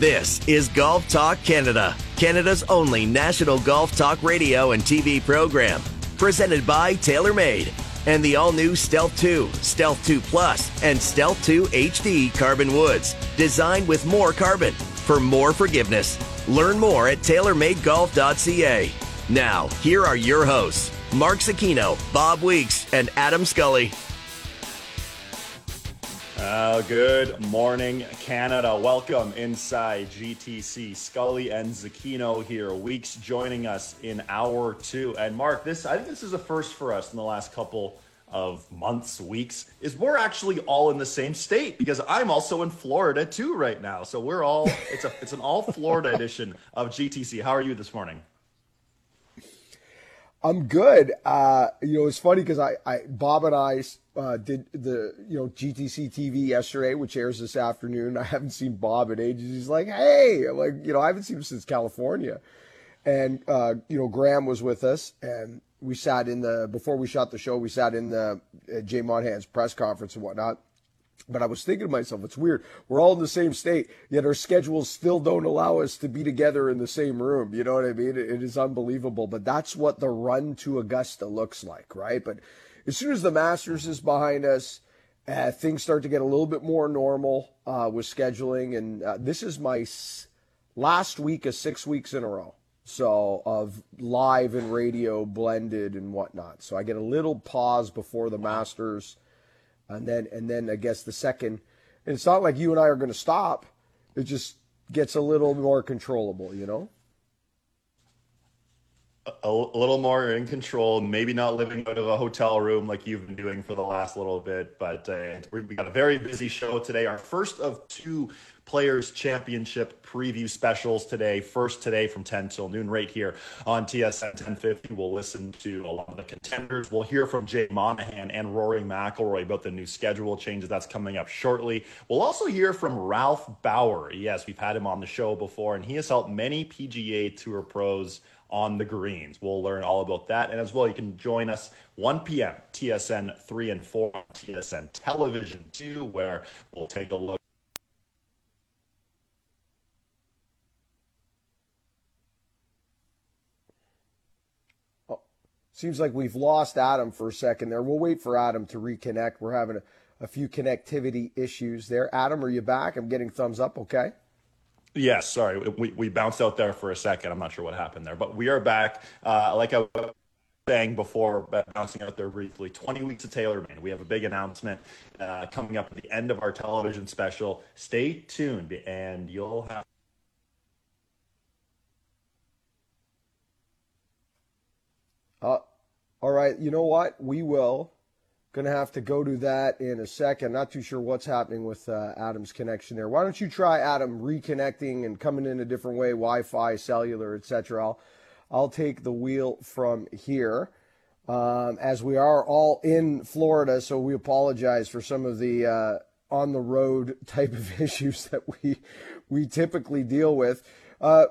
This is Golf Talk Canada, Canada's only national golf talk radio and TV program. Presented by TaylorMade and the all new Stealth 2, Stealth 2 Plus, and Stealth 2 HD carbon woods, designed with more carbon for more forgiveness. Learn more at TaylorMadeGolf.ca. Now, here are your hosts, Mark Zecchino, Bob Weeks, and Adam Scully. Uh, good morning, Canada. Welcome inside GTC. Scully and Zecchino here. Weeks joining us in hour two. And Mark, this I think this is a first for us in the last couple of months, weeks, is we're actually all in the same state because I'm also in Florida too right now. So we're all it's a it's an all Florida edition of GTC. How are you this morning? I'm good. Uh, you know, it's funny because I, I, Bob and I uh, did the, you know, GTC TV yesterday, which airs this afternoon. I haven't seen Bob in ages. He's like, hey, I'm like, you know, I haven't seen him since California. And, uh, you know, Graham was with us and we sat in the, before we shot the show, we sat in the uh, Jay Monahan's press conference and whatnot. But I was thinking to myself, it's weird. We're all in the same state, yet our schedules still don't allow us to be together in the same room. You know what I mean? it is unbelievable. But that's what the run to Augusta looks like, right? But as soon as the Masters is behind us, uh, things start to get a little bit more normal uh, with scheduling. And uh, this is my s- last week of six weeks in a row. So of live and radio blended and whatnot. So I get a little pause before the Masters and then and then I guess the second, it's not like you and I are going to stop. It just gets a little more controllable, you know. A, a little more in control, maybe not living out of a hotel room like you've been doing for the last little bit, but uh, we got a very busy show today. Our first of two Players Championship preview specials today. First today from 10 till noon right here on TSN 1050. We'll listen to a lot of the contenders. We'll hear from Jay Monahan and Rory McIlroy about the new schedule changes that's coming up shortly. We'll also hear from Ralph Bauer. Yes, we've had him on the show before, and he has helped many PGA Tour pros on the greens. We'll learn all about that. And as well, you can join us 1 p.m. TSN 3 and 4 TSN Television 2, where we'll take a look oh, Seems like we've lost Adam for a second there. We'll wait for Adam to reconnect. We're having a, a few connectivity issues there. Adam, are you back? I'm getting thumbs up. Okay. Yes, sorry, we, we bounced out there for a second. I'm not sure what happened there, but we are back. Uh, like I was saying before, bouncing out there briefly, 20 weeks of TaylorMade. We have a big announcement uh, coming up at the end of our television special. Stay tuned, and you'll have. Uh, all right, you know what? We will. Going to have to go to that in a second. Not too sure what's happening with uh, Adam's connection there. Why don't you try Adam reconnecting and coming in a different way, Wi-Fi, cellular, etc. I'll I'll take the wheel from here. Um, as we are all in Florida, so we apologize for some of the uh, on the road type of issues that we we typically deal with. Uh,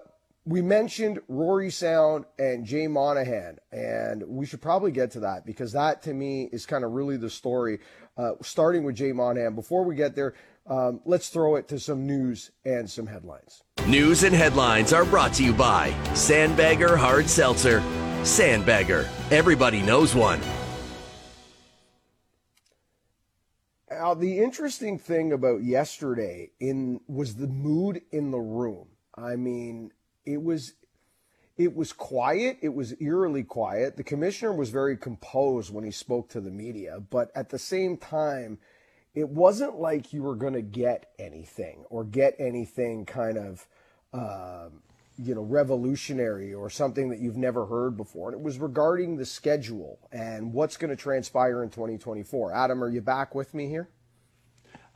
we mentioned Rory Sound and Jay Monahan, and we should probably get to that because that to me is kind of really the story. Uh, starting with Jay Monahan. Before we get there, um, let's throw it to some news and some headlines. News and headlines are brought to you by Sandbagger Hard Seltzer. Sandbagger, everybody knows one. Now, the interesting thing about yesterday in was the mood in the room. I mean, it was it was quiet. It was eerily quiet. The commissioner was very composed when he spoke to the media, but at the same time, it wasn't like you were going to get anything or get anything kind of, um, you know, revolutionary or something that you've never heard before. And it was regarding the schedule and what's going to transpire in 2024. Adam, are you back with me here?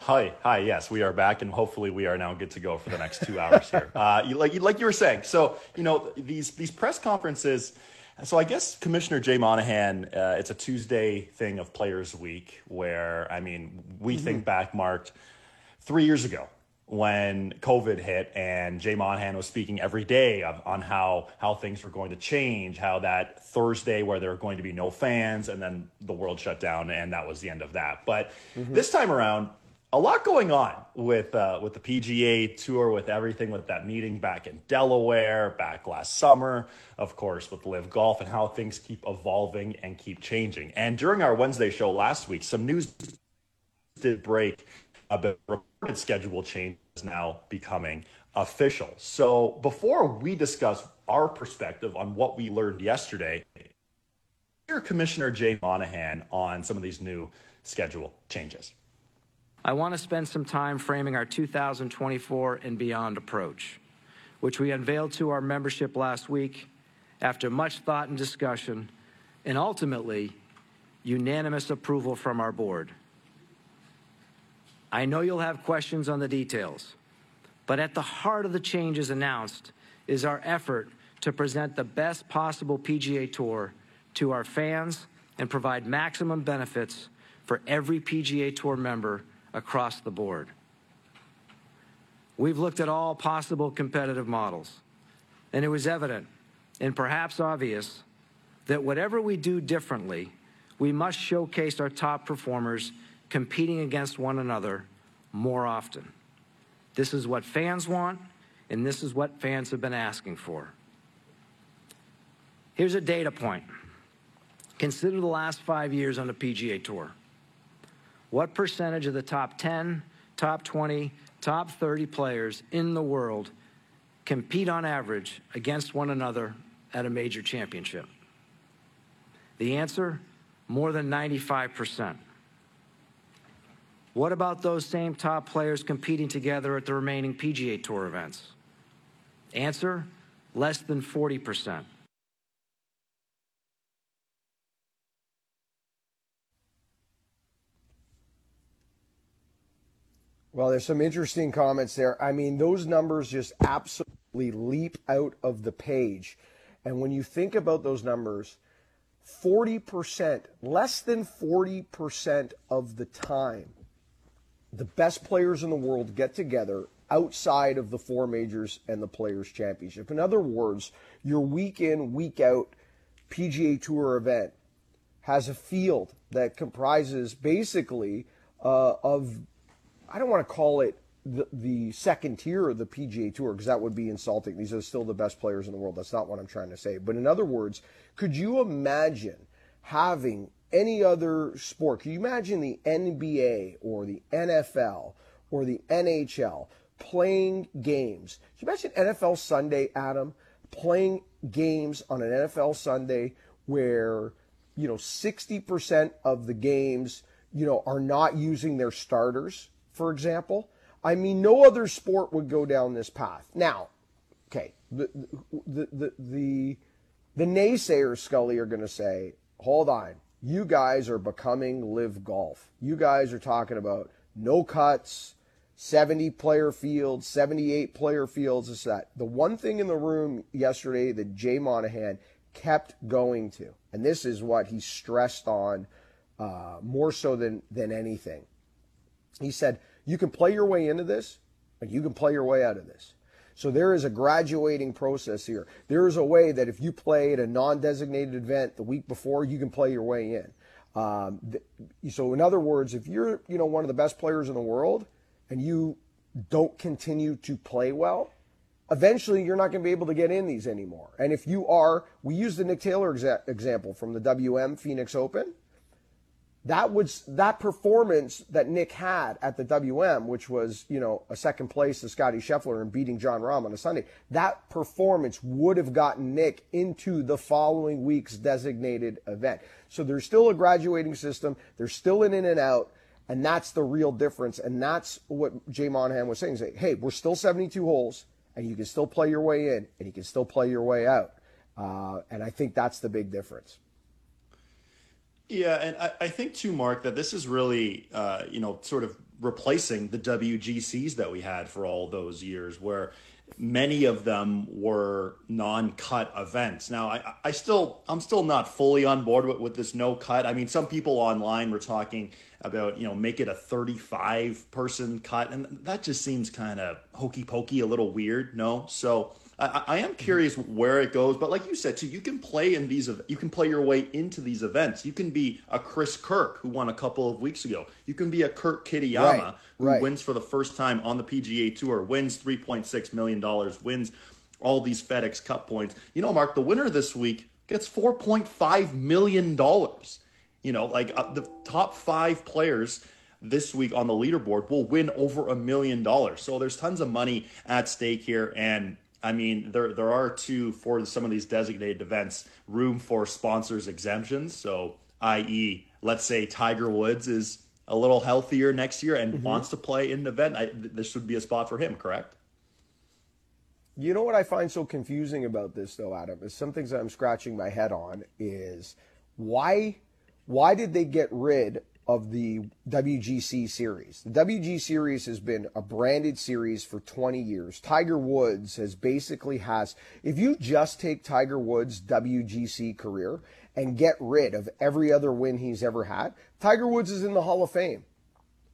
Hi, hi. Yes, we are back, and hopefully, we are now good to go for the next two hours here. Uh, you, like, like you were saying, so you know these these press conferences. So I guess Commissioner Jay Monahan, uh, it's a Tuesday thing of Players Week, where I mean, we mm-hmm. think back, marked three years ago when COVID hit, and Jay Monahan was speaking every day of, on how how things were going to change, how that Thursday where there were going to be no fans, and then the world shut down, and that was the end of that. But mm-hmm. this time around a lot going on with uh, with the PGA Tour, with everything, with that meeting back in Delaware, back last summer, of course, with Live Golf and how things keep evolving and keep changing. And during our Wednesday show last week, some news did break about reported schedule changes now becoming official. So before we discuss our perspective on what we learned yesterday, hear Commissioner Jay Monahan on some of these new schedule changes. I want to spend some time framing our 2024 and beyond approach, which we unveiled to our membership last week after much thought and discussion, and ultimately, unanimous approval from our board. I know you'll have questions on the details, but at the heart of the changes announced is our effort to present the best possible PGA Tour to our fans and provide maximum benefits for every PGA Tour member across the board. We've looked at all possible competitive models, and it was evident and perhaps obvious that whatever we do differently, we must showcase our top performers competing against one another more often. This is what fans want, and this is what fans have been asking for. Here's a data point. Consider the last five years on the PGA Tour. What percentage of the top 10, top 20, top 30 players in the world compete on average against one another at a major championship? The answer more than 95%. What about those same top players competing together at the remaining PGA Tour events? Answer less than 40%. Well, there's some interesting comments there. I mean, those numbers just absolutely leap out of the page. And when you think about those numbers, 40%, less than 40% of the time, the best players in the world get together outside of the four majors and the Players' Championship. In other words, your week in, week out PGA Tour event has a field that comprises basically uh, of I don't want to call it the, the second tier of the PGA Tour because that would be insulting. These are still the best players in the world. That's not what I'm trying to say. But in other words, could you imagine having any other sport? Could you imagine the NBA or the NFL or the NHL playing games? Can you imagine NFL Sunday, Adam, playing games on an NFL Sunday where, you know, 60% of the games, you know, are not using their starters? For example. I mean, no other sport would go down this path. Now, okay, the the the the, the naysayers, Scully, are going to say, hold on, you guys are becoming live golf. You guys are talking about no cuts, 70 player fields, 78 player fields, is that. The one thing in the room yesterday that Jay Monahan kept going to, and this is what he stressed on uh, more so than, than anything he said, You can play your way into this, and you can play your way out of this. So there is a graduating process here. There is a way that if you play at a non designated event the week before, you can play your way in. Um, so, in other words, if you're you know one of the best players in the world and you don't continue to play well, eventually you're not going to be able to get in these anymore. And if you are, we use the Nick Taylor exa- example from the WM Phoenix Open that was that performance that Nick had at the WM, which was you know a second place to Scotty Scheffler and beating Jon Rahm on a Sunday. That performance would have gotten Nick into the following week's designated event. So there's still a graduating system. There's still an in and out. And that's the real difference. And that's what Jay Monahan was saying. Say, hey, we're still 72 holes, and you can still play your way in, and you can still play your way out. Uh, and I think that's the big difference. Yeah, and I, I think too, Mark, that this is really, uh, you know, sort of replacing the WGCs that we had for all those years, where many of them were non-cut events. Now, I, I still, I'm still not fully on board with, with this no cut. I mean, some people online were talking about, you know, make it a 35 person cut, and that just seems kind of hokey pokey, a little weird. No, so I, I, am curious where it goes, but like you said too, you can play in these. You can play your way into these events. You can be a Chris Kirk who won a couple of weeks ago. You can be a Kurt Kitayama right, who right. wins for the first time on the PGA Tour, wins three point six million dollars, wins all these FedEx Cup points. You know, Mark, the winner this week gets four point five million dollars. You know, like uh, the top five players this week on the leaderboard will win over a million dollars. So there's tons of money at stake here, and I mean, there there are two for some of these designated events room for sponsors exemptions. So, i.e., let's say Tiger Woods is a little healthier next year and mm-hmm. wants to play in an event. I, this would be a spot for him, correct? You know what I find so confusing about this, though, Adam, is some things that I'm scratching my head on is why why did they get rid of the WGC series. The WG series has been a branded series for 20 years. Tiger Woods has basically has if you just take Tiger Woods WGC career and get rid of every other win he's ever had, Tiger Woods is in the Hall of Fame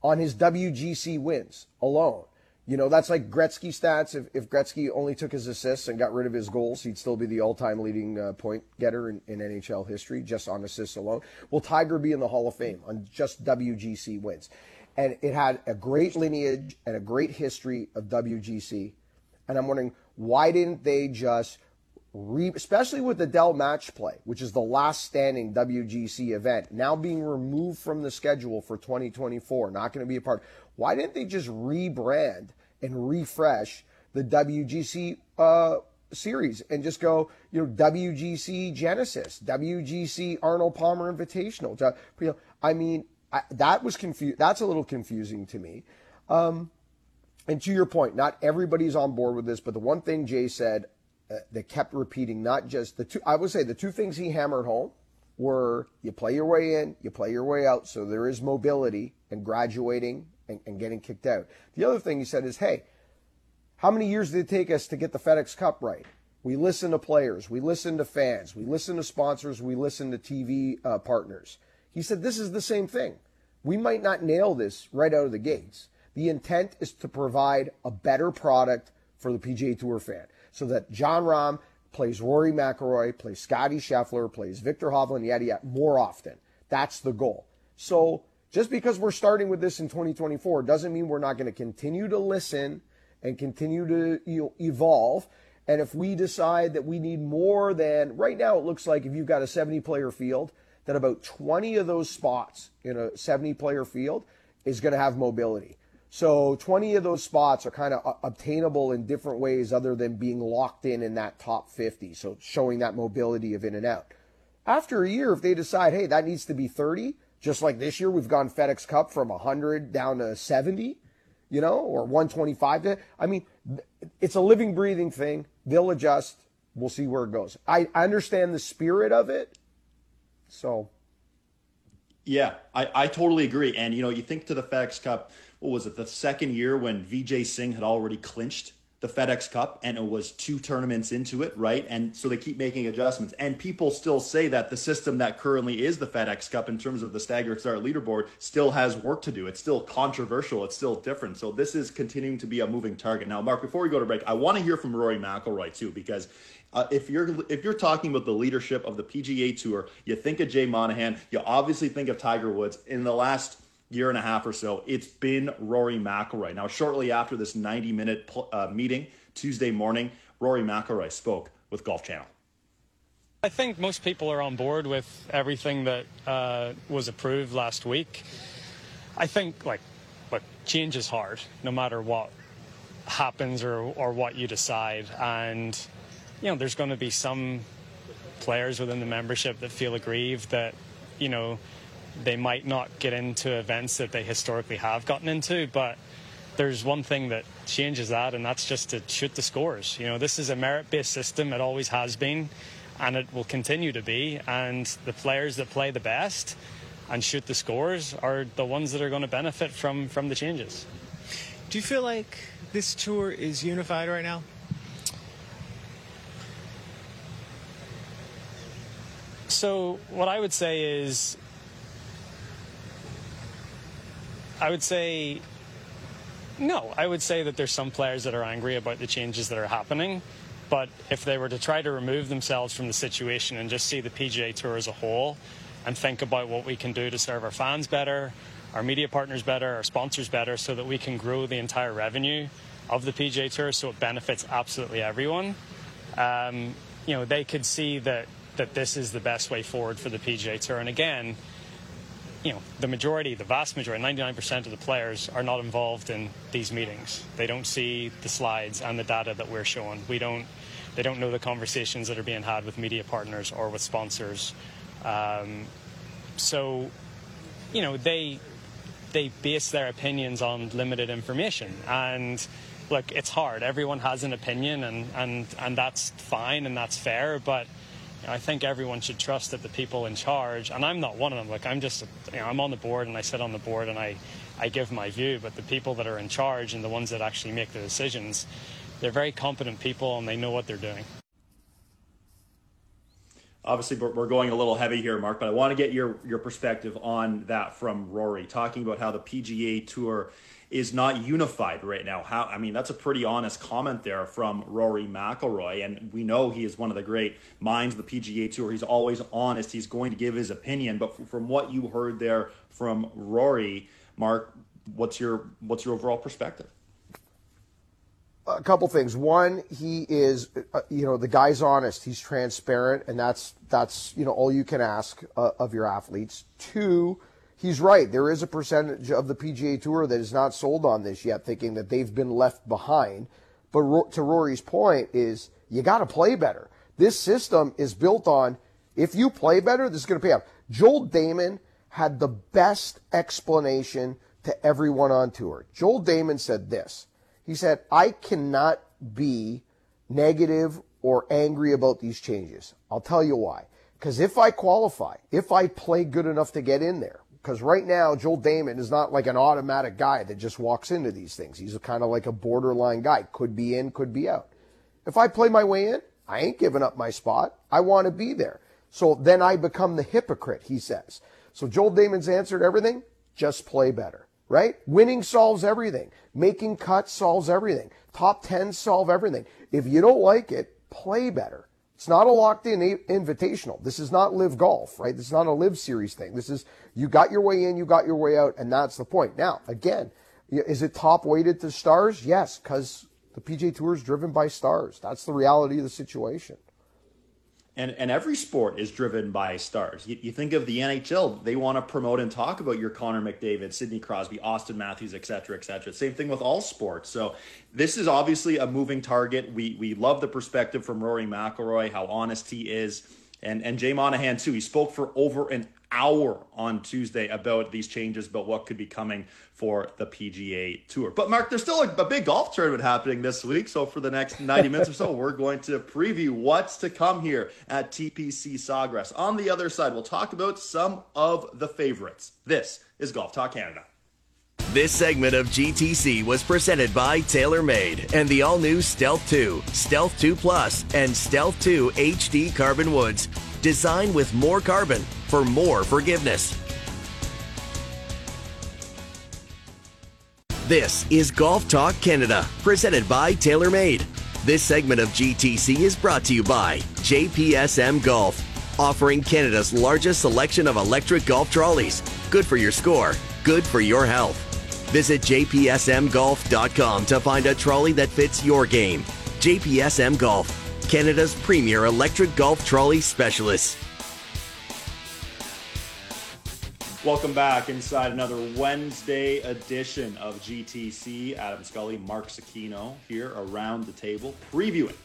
on his WGC wins alone. You know, that's like Gretzky stats. If, if Gretzky only took his assists and got rid of his goals, he'd still be the all time leading uh, point getter in, in, NHL history just on assists alone. Will Tiger be in the Hall of Fame on just WGC wins? And it had a great lineage and a great history of WGC. And I'm wondering, why didn't they just Re, especially with the Dell match play, which is the last standing WGC event, now being removed from the schedule for 2024, not going to be a part. Why didn't they just rebrand and refresh the WGC uh, series and just go, you know, WGC Genesis, WGC Arnold Palmer Invitational. I mean, I, that was confused. That's a little confusing to me. Um, and to your point, not everybody's on board with this, but the one thing Jay said uh, that kept repeating, not just the two, I would say the two things he hammered home were you play your way in, you play your way out. So there is mobility and graduating and, and getting kicked out. The other thing he said is, hey, how many years did it take us to get the FedEx Cup right? We listen to players, we listen to fans, we listen to sponsors, we listen to TV uh, partners. He said this is the same thing. We might not nail this right out of the gates. The intent is to provide a better product for the PGA Tour fan so that Jon Rahm plays Rory McIlroy, plays Scotty Scheffler, plays Viktor Hovland, yada yada, more often. That's the goal. So just because we're starting with this in 2024 doesn't mean we're not going to continue to listen and continue to you know, evolve. And if we decide that we need more than right now, it looks like if you've got a 70 player field, that about 20 of those spots in a 70 player field is going to have mobility. So 20 of those spots are kind of obtainable in different ways other than being locked in in that top 50. So showing that mobility of in and out. After a year, if they decide, hey, that needs to be 30, just like this year, we've gone FedEx Cup from 100 down to 70, you know, or 125. To, I mean, it's a living, breathing thing. They'll adjust. We'll see where it goes. I, I understand the spirit of it. So. Yeah, I, I totally agree. And, you know, you think to the FedEx Cup, what was it, the second year when Vijay Singh had already clinched the FedEx Cup and it was two tournaments into it, right? And so they keep making adjustments. And people still say that the system that currently is the FedEx Cup in terms of the staggered start leaderboard still has work to do. It's still controversial. It's still different. So this is continuing to be a moving target. Now, Mark, before we go to break, I want to hear from Rory McIlroy too, because uh, if you're if you're talking about the leadership of the PGA Tour, you think of Jay Monahan, you obviously think of Tiger Woods. In the last year and a half or so, it's been Rory McIlroy. Now, shortly after this 90 minute uh, meeting Tuesday morning, Rory McIlroy spoke with Golf Channel. I think most people are on board with everything that uh, was approved last week. I think, like, look, change is hard, no matter what happens or, or what you decide. And, you know, there's going to be some players within the membership that feel aggrieved that, you know, they might not get into events that they historically have gotten into, but there's one thing that changes that, and that's just to shoot the scores. You know, this is a merit-based system; it always has been, and it will continue to be. And the players that play the best and shoot the scores are the ones that are going to benefit from from the changes. Do you feel like this tour is unified right now? So what I would say is I would say no. I would say that there's some players that are angry about the changes that are happening, But if they were to try to remove themselves from the situation and just see the PGA Tour as a whole and think about what we can do to serve our fans better, our media partners better, our sponsors better, so that we can grow the entire revenue of the PGA Tour so it benefits absolutely everyone, um, you know, they could see that, that this is the best way forward for the PGA Tour. And again, you know, the majority, the vast majority, 99% of the players are not involved in these meetings. They don't see the slides and the data that we're showing. We don't, they don't know the conversations that are being had with media partners or with sponsors. Um, so, you know, they, they base their opinions on limited information. And look, it's hard. Everyone has an opinion, and, and, and that's fine and that's fair. But I think everyone should trust that the people in charge, and I'm not one of them. Like I'm just, you know, I'm on the board and I sit on the board and I, I give my view. But the people that are in charge and the ones that actually make the decisions, they're very competent people and they know what they're doing. Obviously, we're going a little heavy here, Mark, but I want to get your your perspective on that from Rory, talking about how the PGA Tour is not unified right now. How I mean, that's a pretty honest comment there from Rory McIlroy, and we know he is one of the great minds of the PGA Tour. He's always honest. He's going to give his opinion. But from what you heard there from Rory, Mark, what's your what's your overall perspective? a couple things. One, he is, uh, you know, the guy's honest. He's transparent, and that's that's you know all you can ask uh, of your athletes. Two, he's right. There is a percentage of the PGA Tour that is not sold on this yet, thinking that they've been left behind. But Ro- to Rory's point is you got to play better. This system is built on if you play better, this is going to pay off. Joel Dahmen had the best explanation to everyone on tour. Joel Dahmen said this. He said, I cannot be negative or angry about these changes. I'll tell you why. Because if I qualify, if I play good enough to get in there, because right now, Joel Dahmen is not like an automatic guy that just walks into these things. He's kind of like a borderline guy. Could be in, could be out. If I play my way in, I ain't giving up my spot. I want to be there. So then I become the hypocrite, he says. So Joel Dahmen's answered everything. Just play better, right? Winning solves everything. Making cuts solves everything. Top 10 solve everything. If you don't like it, play better. It's not a locked in invitational. This is not live golf, right? This is not a live series thing. This is you got your way in, you got your way out, and that's the point. Now, again, is it top weighted to stars? Yes, because the PGA Tour is driven by stars. That's the reality of the situation and, and every sport is driven by stars. You, you, think of the NHL, they want to promote and talk about your Connor McDavid, Sidney Crosby, Auston Matthews, et cetera, et cetera. Same thing with all sports. So this is obviously a moving target. We we love the perspective from Rory McIlroy, how honest he is, and and Jay Monahan too. He spoke for over an hour on Tuesday about these changes, about what could be coming for the PGA Tour. But Mark, there's still a, a, big golf tournament happening this week. So for the next 90 minutes or so, we're going to preview what's to come here at TPC Sawgrass. On the other side, we'll talk about some of the favorites. This is Golf Talk Canada. This segment of GTC was presented by TaylorMade and the all new Stealth 2, Stealth 2 Plus, and Stealth 2 HD Carbon Woods. Designed with more carbon for more forgiveness. This is Golf Talk Canada, presented by TaylorMade. This segment of GTC is brought to you by JPSM Golf, offering Canada's largest selection of electric golf trolleys. Good for your score, good for your health. Visit jpsmgolf.com to find a trolley that fits your game. JPSM Golf, Canada's premier electric golf trolley specialist. Welcome back inside another Wednesday edition of GTC. Adam Scully, Mark Zecchino here around the table previewing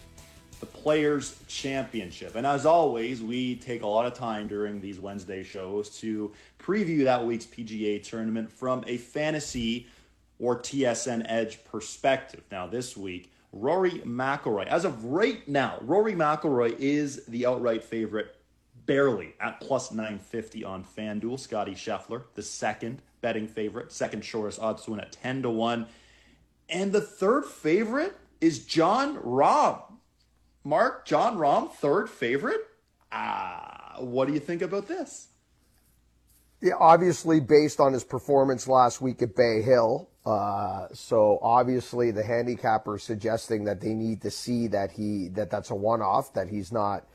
the Players Championship. And as always, we take a lot of time during these Wednesday shows to preview that week's PGA tournament from a fantasy or TSN Edge perspective. Now, this week, Rory McIlroy. As of right now, Rory McIlroy is the outright favorite barely at plus 950 on FanDuel. Scotty Scheffler, the second betting favorite, second shortest odds to win at 10 to 1. And the third favorite is Jon Rahm. Mark, Jon Rahm, third favorite? Ah, what do you think about this? Obviously based on his performance last week at Bay Hill. Uh, so obviously the handicapper is suggesting that they need to see that he that that's a one-off, that he's not,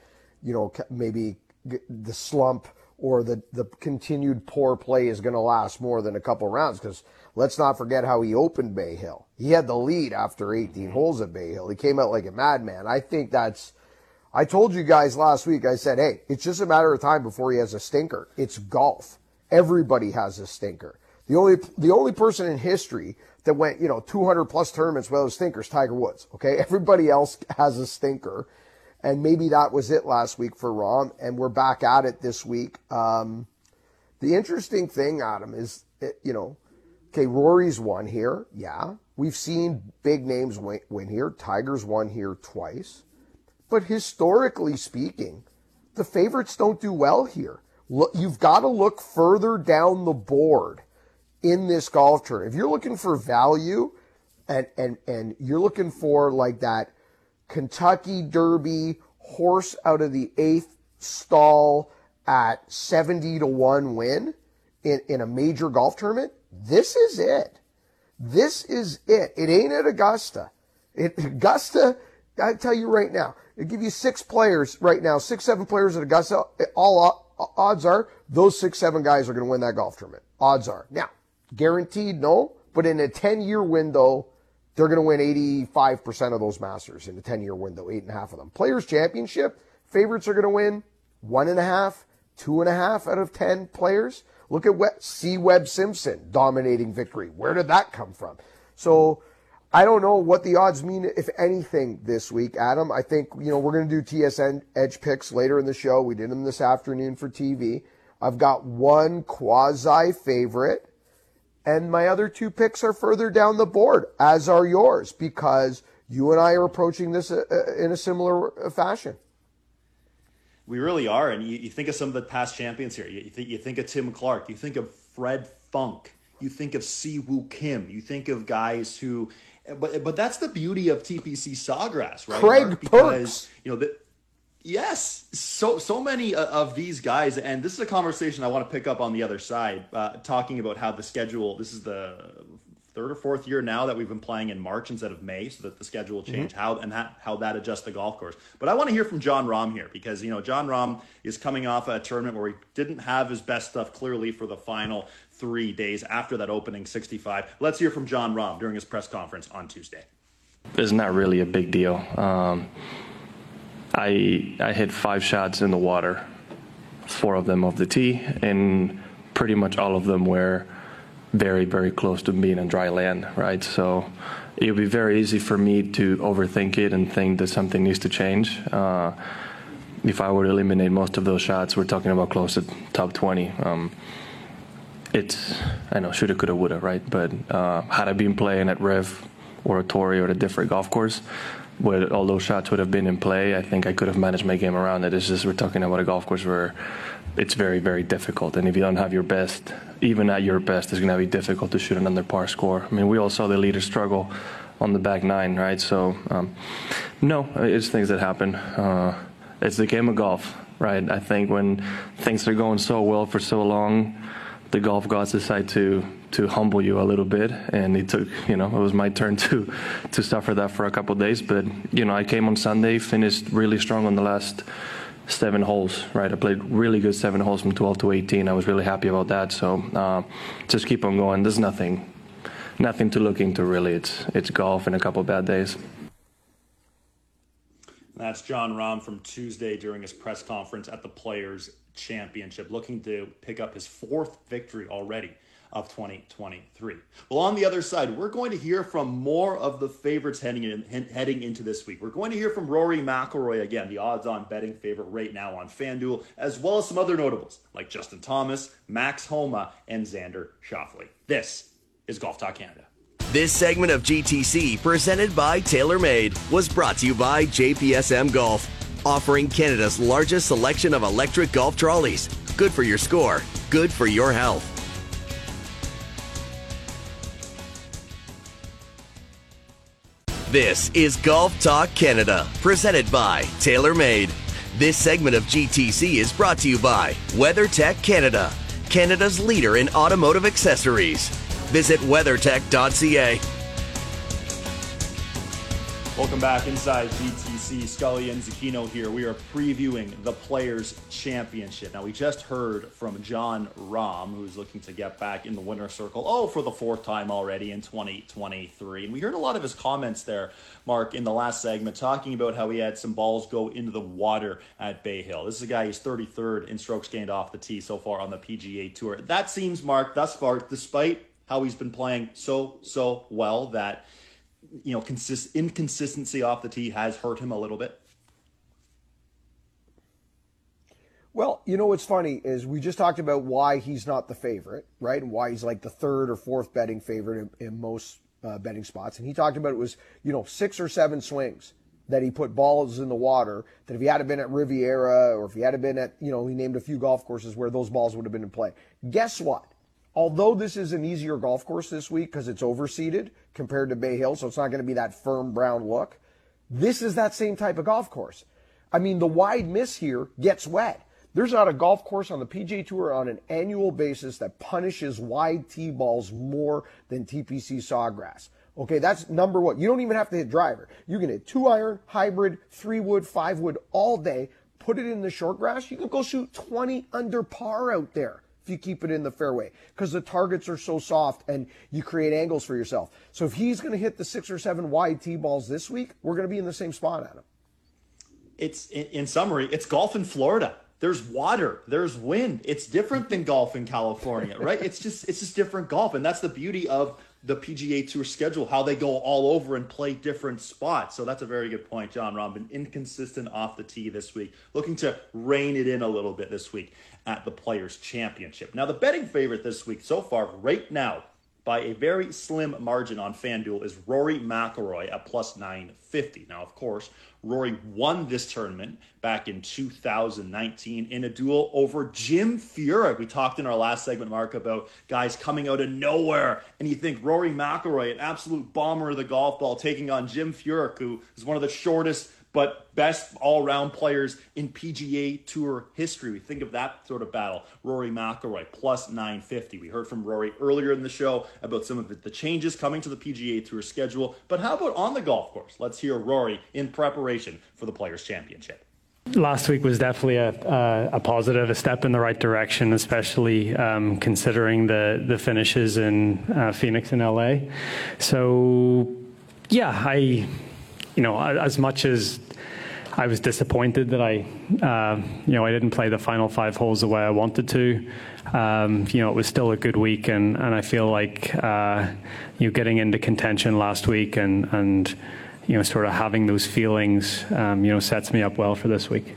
you know, maybe the slump or the the continued poor play is going to last more than a couple rounds because let's not forget how he opened Bay Hill. He had the lead after 18 holes at Bay Hill. He came out like a madman. I think that's I told you guys last week, I said, hey, it's just a matter of time before he has a stinker. It's golf. Everybody has a stinker. The only, the only person in history that went, you know, 200 plus tournaments without a stinker is Tiger Woods. Okay. Everybody else has a stinker. And maybe that was it last week for Rahm. And we're back at it this week. Um, the interesting thing, Adam, is, you know, okay, Rory's won here. Yeah. We've seen big names win, win here. Tiger's won here twice. But historically speaking, the favorites don't do well here. Look, you've got to look further down the board in this golf tournament. If you're looking for value and, and, and you're looking for like that Kentucky Derby horse out of the eighth stall at 70 to 1 win in, in a major golf tournament, this is it. This is it. It ain't at Augusta. It, Augusta, I tell you right now, they give you six players right now, six, seven players at Augusta. All odds are those six, seven guys are going to win that golf tournament. Odds are. Now, guaranteed, no, but in a 10 year window, they're going to win 85% of those Masters in a 10 year window, eight and a half of them. Players Championship, favorites are going to win one and a half, two and a half out of 10 players. Look at C. Webb Simpson dominating victory. Where did that come from? So, I don't know what the odds mean, if anything, this week, Adam. I think, you know, we're going to do TSN edge picks later in the show. We did them this afternoon for TV. I've got one quasi favorite, and my other two picks are further down the board, as are yours, because you and I are approaching this uh, uh, in a similar uh, fashion. We really are. And you, you think of some of the past champions here. You, you, think, you think of Tim Clark. You think of Fred Funk. You think of Si Woo Kim. You think of guys who but but that's the beauty of TPC Sawgrass, right? Craig Mark? Because you know that. Yes, so so many uh, of these guys, and this is a conversation I want to pick up on the other side, uh, talking about how the schedule. This is the third or fourth year now that we've been playing in March instead of May, so that the schedule changed. Mm-hmm. How and how, how that adjusts the golf course. But I want to hear from Jon Rahm here because you know Jon Rahm is coming off a tournament where he didn't have his best stuff clearly for the final three days after that opening 65. Let's hear from Jon Rahm during his press conference on Tuesday. It's not really a big deal. Um, I I hit five shots in the water, four of them off the tee, and pretty much all of them were very very close to being on dry land. Right, so it would be very easy for me to overthink it and think that something needs to change. Uh, if I were to eliminate most of those shots, we're talking about close to top 20. Um, it's I know shoulda, coulda, woulda, right? But uh, had I been playing at Riv or a Torrey or a different golf course, where all those shots would have been in play, I think I could have managed my game around it. It's just we're talking about a golf course where it's very, very difficult, and if you don't have your best, even at your best, it's going to be difficult to shoot an under par score. I mean, we all saw the leaders struggle on the back nine, right? So, um, no, it's things that happen. Uh, it's the game of golf, right? I think when things are going so well for so long the golf gods decide to to humble you a little bit. And it took you know it was my turn to to suffer that for a couple days. But you know i came on sunday finished really strong on the last seven holes right? I played really good seven holes from 12 to 18 i was really happy about that. So uh, just keep on going. There's nothing nothing to look into really. It's it's golf and a couple bad days. That's Jon Rahm from Tuesday during his press conference at the Players Championship, looking to pick up his fourth victory already of 2023. Well, on the other side, we're going to hear from more of the favorites heading in, heading into this week. We're going to hear from Rory McIlroy again, the odds-on betting favorite right now on FanDuel, as well as some other notables like Justin Thomas, Max Homa, and Xander Schauffele. This is Golf Talk Canada. This segment of GTC, presented by TaylorMade, was brought to you by JPSM Golf offering Canada's largest selection of electric golf trolleys. Good for your score, good for your health. This is Golf Talk Canada, presented by TaylorMade. This segment of GTC is brought to you by WeatherTech Canada Canada's leader in automotive accessories. Visit weathertech.ca. Welcome back inside GTC. Scully and Zecchino here. We are previewing the Players' Championship. Now, we just heard from Jon Rahm, who's looking to get back in the winner's circle, oh, for the fourth time already in 2023. And we heard a lot of his comments there, Mark, in the last segment, talking about how he had some balls go into the water at Bay Hill. This is a guy who's 33rd in strokes gained off the tee so far on the PGA Tour. That seems, Mark, thus far, despite how he's been playing so, so well, that – you know, consist inconsistency off the tee has hurt him a little bit? Well, you know what's funny is we just talked about why he's not the favorite, right? And why he's like the third or fourth betting favorite in, in most uh, betting spots. And he talked about it was, you know, six or seven swings that he put balls in the water. That if he had been at Riviera or if he had been at, you know, he named a few golf courses where those balls would have been in play. Guess what? Although this is an easier golf course this week because it's overseeded compared to Bay Hill, so it's not going to be that firm brown look, this is that same type of golf course. I mean, the wide miss here gets wet. There's not a golf course on the PGA Tour on an annual basis that punishes wide tee balls more than TPC Sawgrass. Okay, that's number one. You don't even have to hit driver. You can hit two iron, hybrid, three wood, five wood all day. Put it in the short grass. You can go shoot 20 under par out there you keep it in the fairway because the targets are so soft and you create angles for yourself. So if he's going to hit the six or seven wide tee balls this week, we're going to be in the same spot him. It's in, summary, it's golf in Florida. There's water, there's wind. It's different than golf in California, right? it's just it's just different golf, and that's the beauty of the PGA Tour schedule, how they go all over and play different spots. So that's a very good point, John. Been inconsistent off the tee this week, looking to rein it in a little bit this week at the Players' Championship. Now, the betting favorite this week so far, right now, by a very slim margin on FanDuel is Rory McIlroy at plus 950. Now, of course, Rory won this tournament back in 2019 in a duel over Jim Furyk. We talked in our last segment, Mark, about guys coming out of nowhere, and you think Rory McIlroy, an absolute bomber of the golf ball, taking on Jim Furyk, who is one of the shortest but best all round players in PGA Tour history. We think of that sort of battle. Rory McIlroy plus 950. We heard from Rory earlier in the show about some of the changes coming to the PGA Tour schedule. But how about on the golf course? Let's hear Rory in preparation for the Players' Championship. Last week was definitely a, a, positive, a step in the right direction, especially um, considering the, the finishes in uh, Phoenix and LA. So, yeah, I you know, as much as I was disappointed that I, uh, you know, I didn't play the final five holes the way I wanted to. Um, you know, it was still a good week, and, and I feel like uh, you getting into contention last week and and you know, sort of having those feelings, um, you know, sets me up well for this week.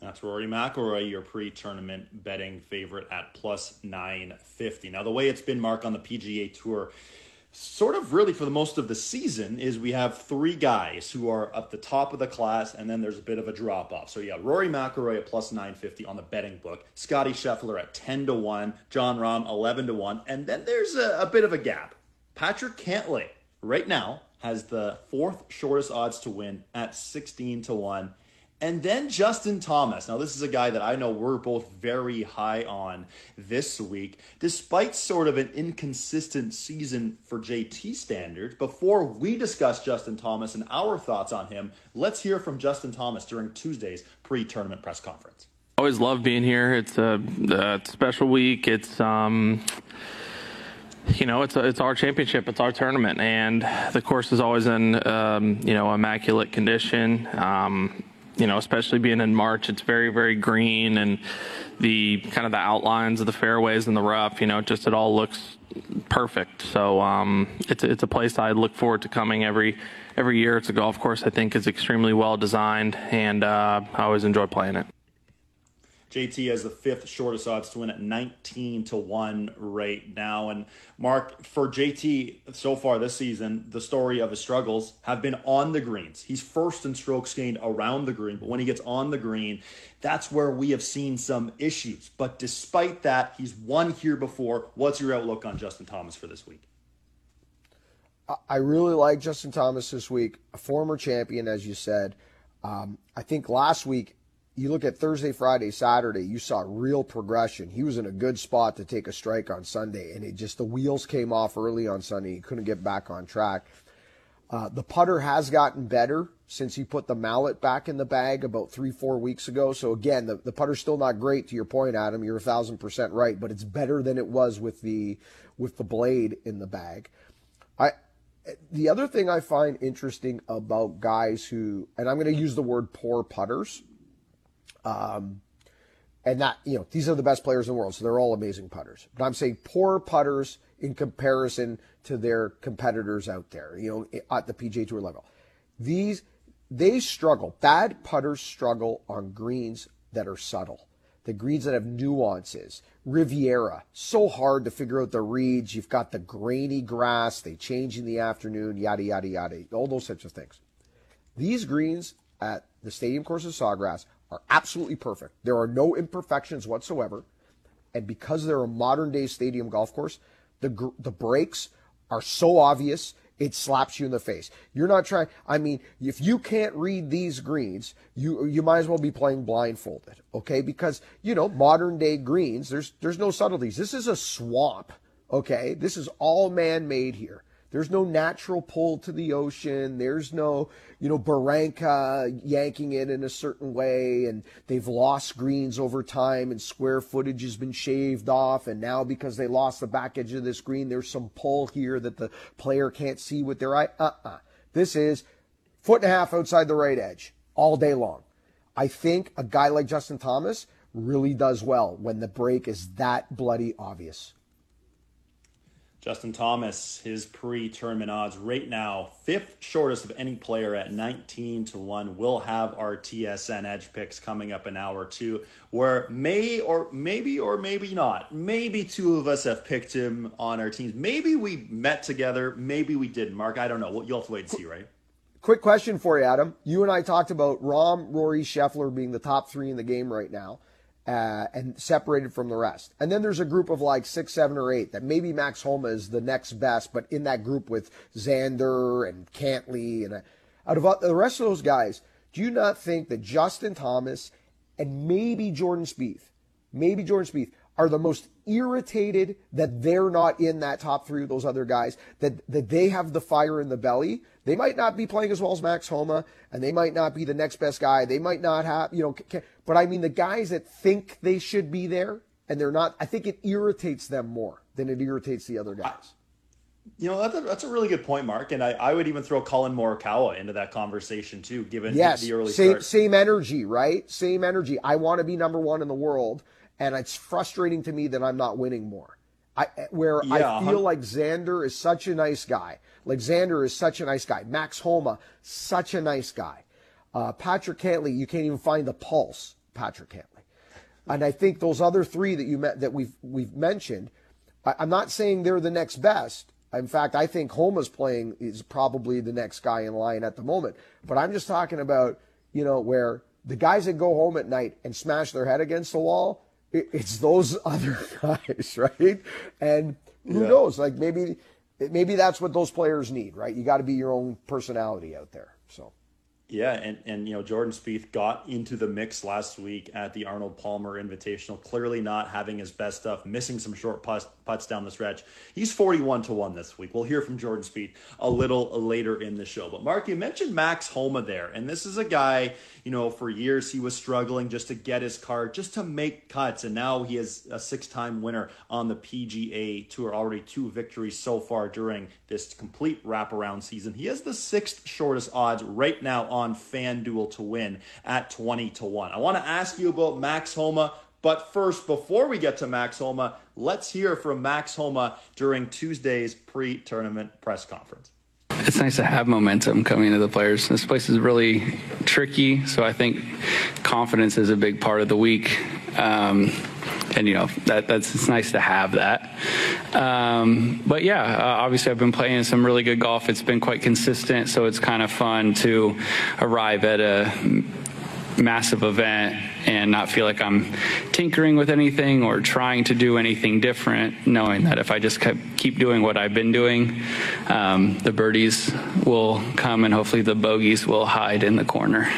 That's Rory McIlroy, your pre-tournament betting favorite at plus 950. Now, the way it's been, Mark, on the PGA Tour sort of really for the most of the season is we have three guys who are at the top of the class and then there's a bit of a drop off. So yeah, Rory McIlroy at plus 950 on the betting book, Scotty Scheffler at 10 to 1, Jon Rahm 11 to 1, and then there's a, a bit of a gap. Patrick Cantlay right now has the fourth shortest odds to win at 16 to 1 and then Justin Thomas. Now, this is a guy that I know we're both very high on this week, despite sort of an inconsistent season for JT standards. Before we discuss Justin Thomas and our thoughts on him, let's hear from Justin Thomas during Tuesday's pre tournament press conference. I Always love being here. It's a, a special week. It's, um, you know, it's a, it's our championship, it's our tournament, and the course is always in um, you know immaculate condition. Um, you know, especially being in March, it's very, very green and the kind of the outlines of the fairways and the rough, you know, just it all looks perfect. So um, it's it's a place I look forward to coming every every year. It's a golf course I think is extremely well designed, and uh, I always enjoy playing it. JT has the fifth shortest odds to win at 19 to 1 right now. And Mark, for JT so far this season, the story of his struggles have been on the greens. He's first in strokes gained around the green, but when he gets on the green, that's where we have seen some issues. But despite that, he's won here before. What's your outlook on Justin Thomas for this week? I really like Justin Thomas this week, a former champion, as you said. Um, I think last week you look at Thursday, Friday, Saturday, you saw real progression. He was in a good spot to take a strike on Sunday, and it just the wheels came off early on Sunday. He couldn't get back on track. Uh, the putter has gotten better since he put the mallet back in the bag about three, four weeks ago. So again, the, the putter's still not great to your point, Adam. You're a thousand percent right, but it's better than it was with the with the blade in the bag. I the other thing I find interesting about guys who, and I'm going to use the word poor putters, um, and that you know these are the best players in the world, so they're all amazing putters. But I'm saying poor putters in comparison to their competitors out there, you know, at the PGA Tour level. These they struggle. Bad putters struggle on greens that are subtle, the greens that have nuances. Riviera, so hard to figure out the reads. You've got the grainy grass, they change in the afternoon, yada, yada, yada, all those types of things. These greens at the Stadium Course of Sawgrass are absolutely perfect. There are no imperfections whatsoever. And because they're a modern day stadium golf course, the, the breaks are so obvious it slaps you in the face. You're not trying. I mean, if you can't read these greens, you you might as well be playing blindfolded, okay? Because you know modern day greens, there's there's no subtleties. This is a swamp, okay? This is all man made here. There's no natural pull to the ocean. There's no, you know, Barranca yanking it in a certain way. And they've lost greens over time and square footage has been shaved off. And now because they lost the back edge of this green, there's some pull here that the player can't see with their eye. Uh-uh. This is foot and a half outside the right edge all day long. I think a guy like Justin Thomas really does well when the break is that bloody obvious. Justin Thomas, his pre-tournament odds right now, fifth shortest of any player at 19 to 1. We'll have our TSN Edge picks coming up an hour or two, where may or maybe or maybe not, maybe two of us have picked him on our teams. Maybe we met together, maybe we didn't. Mark, I don't know. You'll have to wait and see, right? Quick question for you, Adam. You and I talked about Rahm, Rory, Scheffler being the top three in the game right now uh, and separated from the rest. And then there's a group of like six, seven, or eight that maybe Max Homa is the next best, but in that group with Xander and Cantlay and uh, out of the rest of those guys, do you not think that Justin Thomas and maybe Jordan Spieth, maybe Jordan Spieth are the most irritated that they're not in that top three of those other guys, that, that they have the fire in the belly. They might not be playing as well as Max Homa, and they might not be the next best guy. They might not have, you know, but I mean, the guys that think they should be there and they're not, I think it irritates them more than it irritates the other guys. You know, that's a, that's a really good point, Mark. And I, I would even throw Collin Morikawa into that conversation too, given yes, the early same, start. Same energy, right? Same energy. I want to be number one in the world, and it's frustrating to me that I'm not winning more. I, where yeah, I feel like Xander is such a nice guy. Like Xander is such a nice guy. Max Homa, such a nice guy. Uh, Patrick Cantlay, you can't even find the pulse. Patrick Cantlay, And I think those other three that you met that we've we've mentioned, I, I'm not saying they're the next best. In fact, I think Homa's playing is probably the next guy in line at the moment. But I'm just talking about, you know, where the guys that go home at night and smash their head against the wall, it's those other guys, right? And who yeah. knows? Like maybe maybe that's what those players need, right? You got to be your own personality out there. So. Yeah, and, and you know Jordan Spieth got into the mix last week at the Arnold Palmer Invitational. Clearly not having his best stuff, missing some short putts, putts down the stretch. He's forty-one to one this week. We'll hear from Jordan Spieth a little later in the show. But Mark, you mentioned Max Homa there, and this is a guy you know for years he was struggling just to get his card, just to make cuts, and now he is a six-time winner on the PGA Tour. Already two victories so far during this complete wraparound season. He has the sixth shortest odds right now on on FanDuel to win at 20 to 1. I want to ask you about Max Homa, but first, before we get to Max Homa, let's hear from Max Homa during Tuesday's pre tournament press conference. It's nice to have momentum coming to the players. This place is really tricky, so I think confidence is a big part of the week. Um, and you know that that's it's nice to have that. Um, but yeah, uh, obviously I've been playing some really good golf. It's been quite consistent, so it's kind of fun to arrive at a massive event and not feel like I'm tinkering with anything or trying to do anything different, knowing that if I just keep doing what I've been doing, um, the birdies will come and hopefully the bogeys will hide in the corner.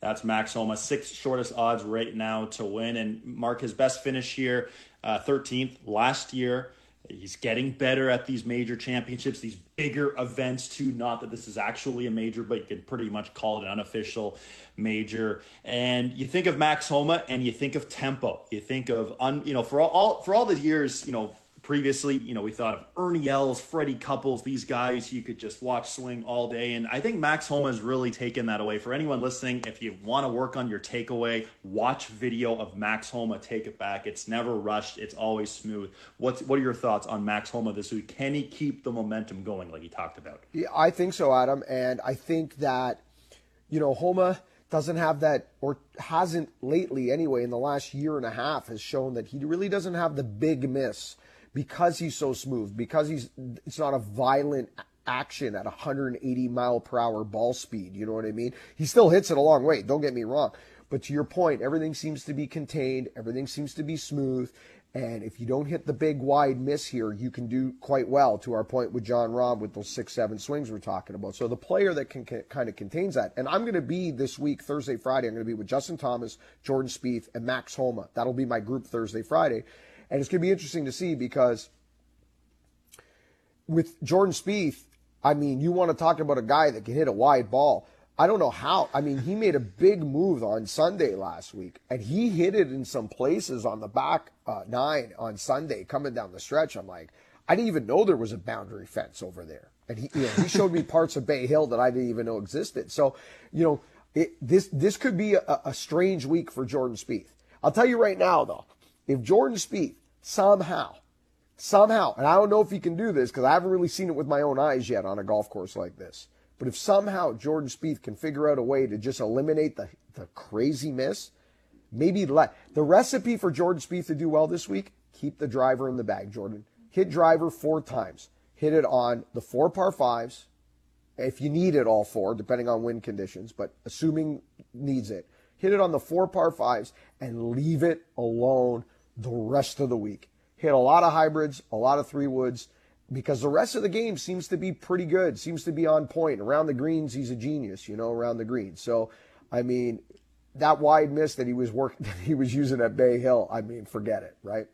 That's Max Homa, sixth shortest odds right now to win. And Mark, his best finish here, uh, 13th last year. He's getting better at these major championships, these bigger events too. Not that this is actually a major, but you can pretty much call it an unofficial major. And you think of Max Homa, and you think of tempo. You think of un, you know, for all, all for all the years, you know, previously, you know, we thought of Ernie Els, Freddie Couples, these guys you could just watch swing all day. And I think Max Homa has really taken that away. For anyone listening, if you want to work on your takeaway, watch video of Max Homa take it back. It's never rushed, it's always smooth. What's what are your thoughts on Max Homa this week? Can he keep the momentum going like he talked about? Yeah, I think so, Adam. And I think that, you know, Homa doesn't have that or hasn't lately anyway in the last year and a half has shown that he really doesn't have the big miss because he's so smooth, because he's it's not a violent action at 180 mile per hour ball speed. You know what I mean? He still hits it a long way. Don't get me wrong. But to your point, everything seems to be contained. Everything seems to be smooth. And if you don't hit the big wide miss here, you can do quite well to our point with Jon Rahm with those six, seven swings we're talking about. So the player that can, can kind of contains that. And I'm going to be this week, Thursday, Friday, I'm going to be with Justin Thomas, Jordan Spieth, and Max Homa. That'll be my group Thursday, Friday. And it's going to be interesting to see because with Jordan Spieth, I mean, you want to talk about a guy that can hit a wide ball. I don't know how. I mean, he made a big move on Sunday last week, and he hit it in some places on the back uh, nine on Sunday coming down the stretch. I'm like, I didn't even know there was a boundary fence over there, and he, you know, he showed me parts of Bay Hill that I didn't even know existed. So, you know, it, this this could be a, a strange week for Jordan Spieth. I'll tell you right now, though, if Jordan Spieth somehow, somehow, and I don't know if he can do this because I haven't really seen it with my own eyes yet on a golf course like this, but if somehow Jordan Spieth can figure out a way to just eliminate the, the crazy miss, maybe let the recipe for Jordan Spieth to do well this week, keep the driver in the bag, Jordan. Hit driver four times. Hit it on the four par fives, if you need it all four, depending on wind conditions, but assuming needs it. Hit it on the four par fives and leave it alone the rest of the week. Hit a lot of hybrids, a lot of three woods, because the rest of the game seems to be pretty good, seems to be on point. Around the greens, he's a genius, you know, around the greens. So, I mean, that wide miss that he was working, that he was using at Bay Hill, I mean, forget it, right?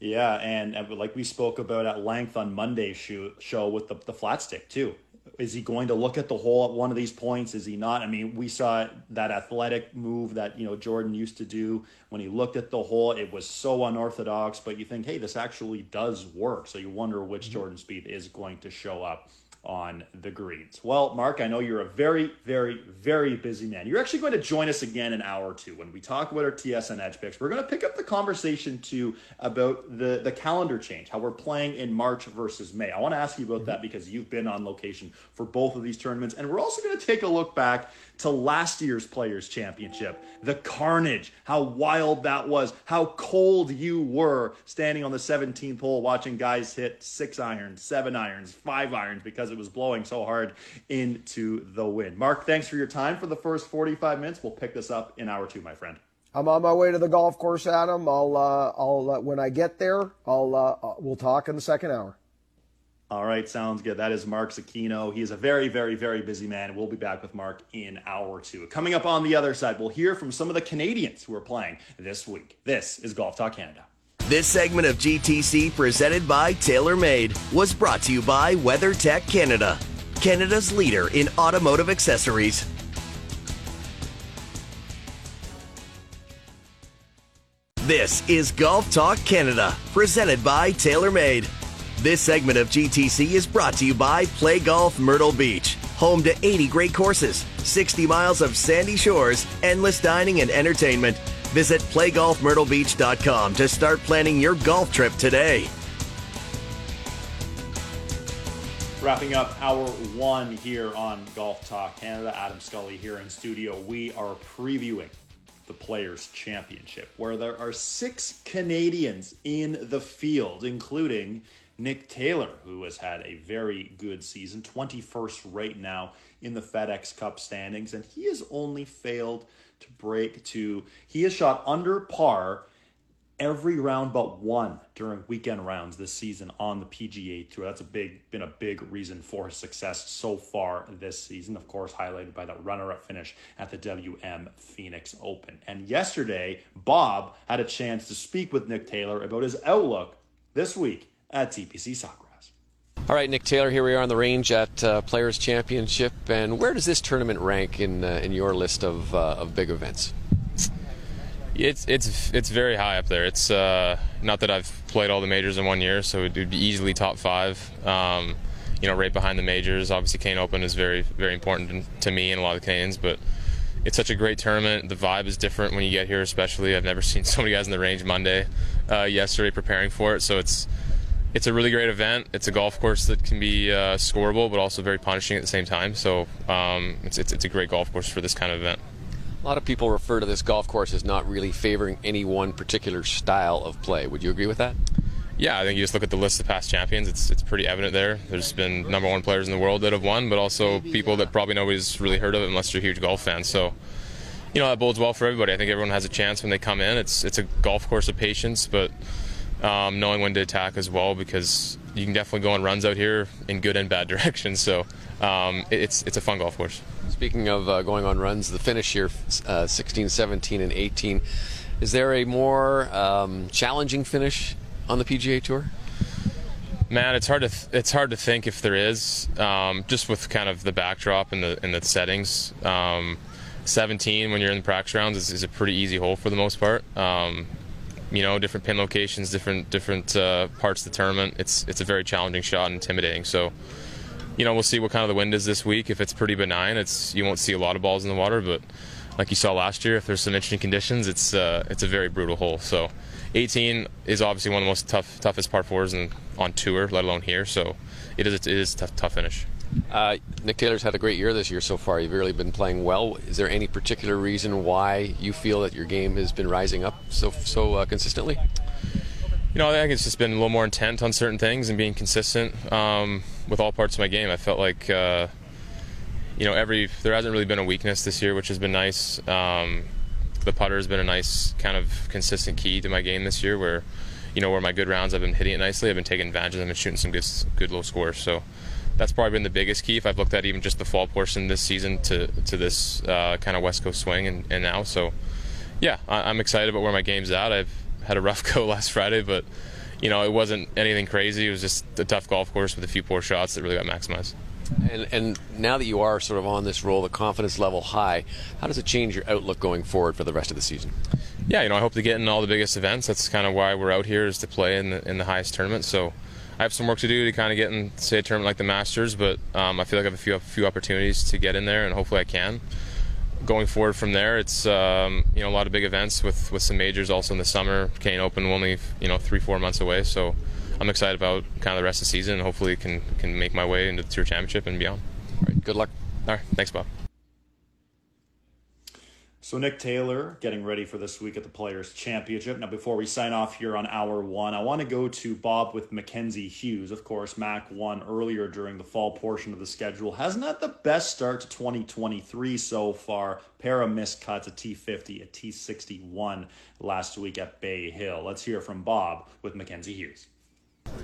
Yeah, and, and like we spoke about at length on Monday's show, show with the, the flat stick too is he going to look at the hole at one of these points? Is he not? I mean, we saw that athletic move that you know Jordan used to do when he looked at the hole. It was so unorthodox, but you think, hey, this actually does work. So you wonder which mm-hmm. Jordan Spieth is going to show up on the greens. Well, Mark, I know you're a very, very, very busy man. You're actually going to join us again in an hour two when we talk about our TSN Edge picks. We're going to pick up the conversation too about the the calendar change, how we're playing in March versus May. I want to ask you about mm-hmm. that because you've been on location for both of these tournaments, and we're also going to take a look back to last year's Players Championship. The carnage, how wild that was, how cold you were standing on the 17th hole watching guys hit six irons, seven irons, five irons because it was blowing so hard into the wind. Mark, thanks for your time for the first 45 minutes. We'll pick this up in hour two, my friend. I'm on my way to the golf course, Adam. I'll, uh, I'll, uh, when I get there, I'll, uh, we'll talk in the second hour. All right, sounds good. That is Mark Zecchino. He is a very, very, very busy man. We'll be back with Mark in hour two. Coming up on the other side, we'll hear from some of the Canadians who are playing this week. This is Golf Talk Canada. This segment of GTC, presented by TaylorMade, was brought to you by WeatherTech Canada, Canada's leader in automotive accessories. This is Golf Talk Canada, presented by TaylorMade. This segment of GTC is brought to you by Play Golf Myrtle Beach, home to 80 great courses, 60 miles of sandy shores, endless dining and entertainment. Visit playgolfmyrtlebeach.com to start planning your golf trip today. Wrapping up hour one here on Golf Talk Canada. Adam Scully here in studio. We are previewing the Players' Championship, where there are six Canadians in the field, including Nick Taylor, who has had a very good season, 21st right now in the FedEx Cup standings, and he has only failed to break to, he has shot under par every round but one during weekend rounds this season on the PGA Tour. That's a big been a big reason for his success so far this season. Of course, highlighted by that runner-up finish at the WM Phoenix Open. And yesterday, Bob had a chance to speak with Nick Taylor about his outlook this week at TPC Sawgrass. All right, Nick Taylor, here we are on the range at uh, Players Championship. And where does this tournament rank in uh, in your list of uh, of big events? It's it's it's very high up there. It's uh, not that I've played all the majors in one year, so it would be easily top five. Um, you know, right behind the majors. Obviously, Canadian Open is very very important to me and a lot of Canadians, but it's such a great tournament. The vibe is different when you get here, especially. I've never seen so many guys in the range Monday, uh, yesterday preparing for it. So it's it's a really great event. It's a golf course that can be uh, scoreable, but also very punishing at the same time. So um, it's, it's it's a great golf course for this kind of event. A lot of people refer to this golf course as not really favoring any one particular style of play. Would you agree with that? Yeah, I think you just look at the list of past champions. It's it's pretty evident there. There's been number one players in the world that have won, but also people that probably nobody's really heard of unless you're a huge golf fan. So, you know, that bodes well for everybody. I think everyone has a chance when they come in. It's it's a golf course of patience, but um, knowing when to attack as well because you can definitely go on runs out here in good and bad directions. So um, it's it's a fun golf course. Speaking of uh, going on runs, the finish here, uh, 16, 17, and 18. Is there a more um, challenging finish on the PGA Tour? Man, it's hard to th- it's hard to think if there is, um, just with kind of the backdrop and the and the settings. Um, 17 when you're in the practice rounds is, is, a pretty easy hole for the most part. You know, different pin locations, different different uh, parts of the tournament. It's it's a very challenging shot and intimidating. So you know, we'll see what kind of the wind is this week. If it's pretty benign, it's you won't see a lot of balls in the water. But like you saw last year, if there's some interesting conditions, it's uh, it's a very brutal hole. So 18 is obviously one of the most tough toughest par fours in, on tour, let alone here. So it is it is tough tough finish. Uh, Nick Taylor's had a great year this year so far. You've really been playing well. Is there any particular reason why you feel that your game has been rising up so so uh, consistently? You know, I think it's just been a little more intent on certain things and being consistent um, with all parts of my game. I felt like, uh, you know, every there hasn't really been a weakness this year, which has been nice. Um, the putter has been a nice kind of consistent key to my game this year, where, you know, where my good rounds I've been hitting it nicely. I've been taking advantage of them and shooting some good, good low scores. So that's probably been the biggest key if I've looked at even just the fall portion this season to to this uh, kind of West Coast swing and, and now. So, yeah, I, I'm excited about where my game's at. I've had a rough go last Friday, but you know it wasn't anything crazy. It was just a tough golf course with a few poor shots that really got maximized. And, and now that you are sort of on this roll, the confidence level high, how does it change your outlook going forward for the rest of the season? Yeah, you know, I hope to get in all the biggest events. That's kind of why we're out here is to play in the, in the highest tournament. So I have some work to do to kind of get in, say, a tournament like the Masters, but um, I feel like I have a few, a few opportunities to get in there, and hopefully I can going forward from there, it's um, you know a lot of big events with with some majors also in the summer. Canadian Open only you know three four months away, so I'm excited about kind of the rest of the season. And Hopefully, can can make my way into the Tour Championship and beyond. All right, good luck. All right, thanks, Bob. So Nick Taylor getting ready for this week at the Players Championship. Now, before we sign off here on hour one, I want to go to Bob with Mackenzie Hughes. Of course, Mac won earlier during the fall portion of the schedule. Hasn't had the best start to 2023 so far. Pair of missed cuts, a T50, a T61 last week at Bay Hill. Let's hear from Bob with Mackenzie Hughes.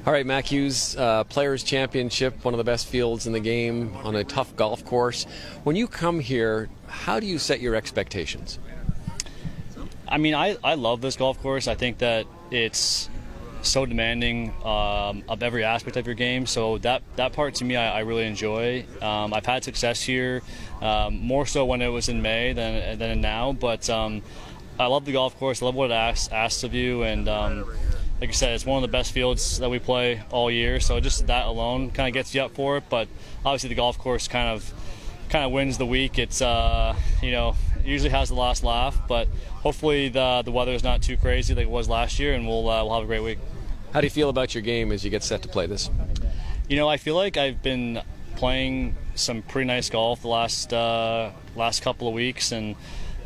All right, Mac Hughes, uh, Players Championship, one of the best fields in the game on a tough golf course. When you come here, how do you set your expectations? I mean, I, I love this golf course. I think that it's so demanding um, of every aspect of your game. So that that part to me, I, I really enjoy. Um, I've had success here, um, more so when it was in May than than now. But um, I love the golf course. I love what it asks, asks of you, and um, like I said, it's one of the best fields that we play all year. So just that alone kind of gets you up for it. But obviously, the golf course kind of kind of wins the week. It's uh, you know usually has the last laugh, but hopefully the the weather is not too crazy like it was last year, and we'll uh, we'll have a great week. How do you feel about your game as you get set to play this? You know, I feel like I've been playing some pretty nice golf the last uh, last couple of weeks, and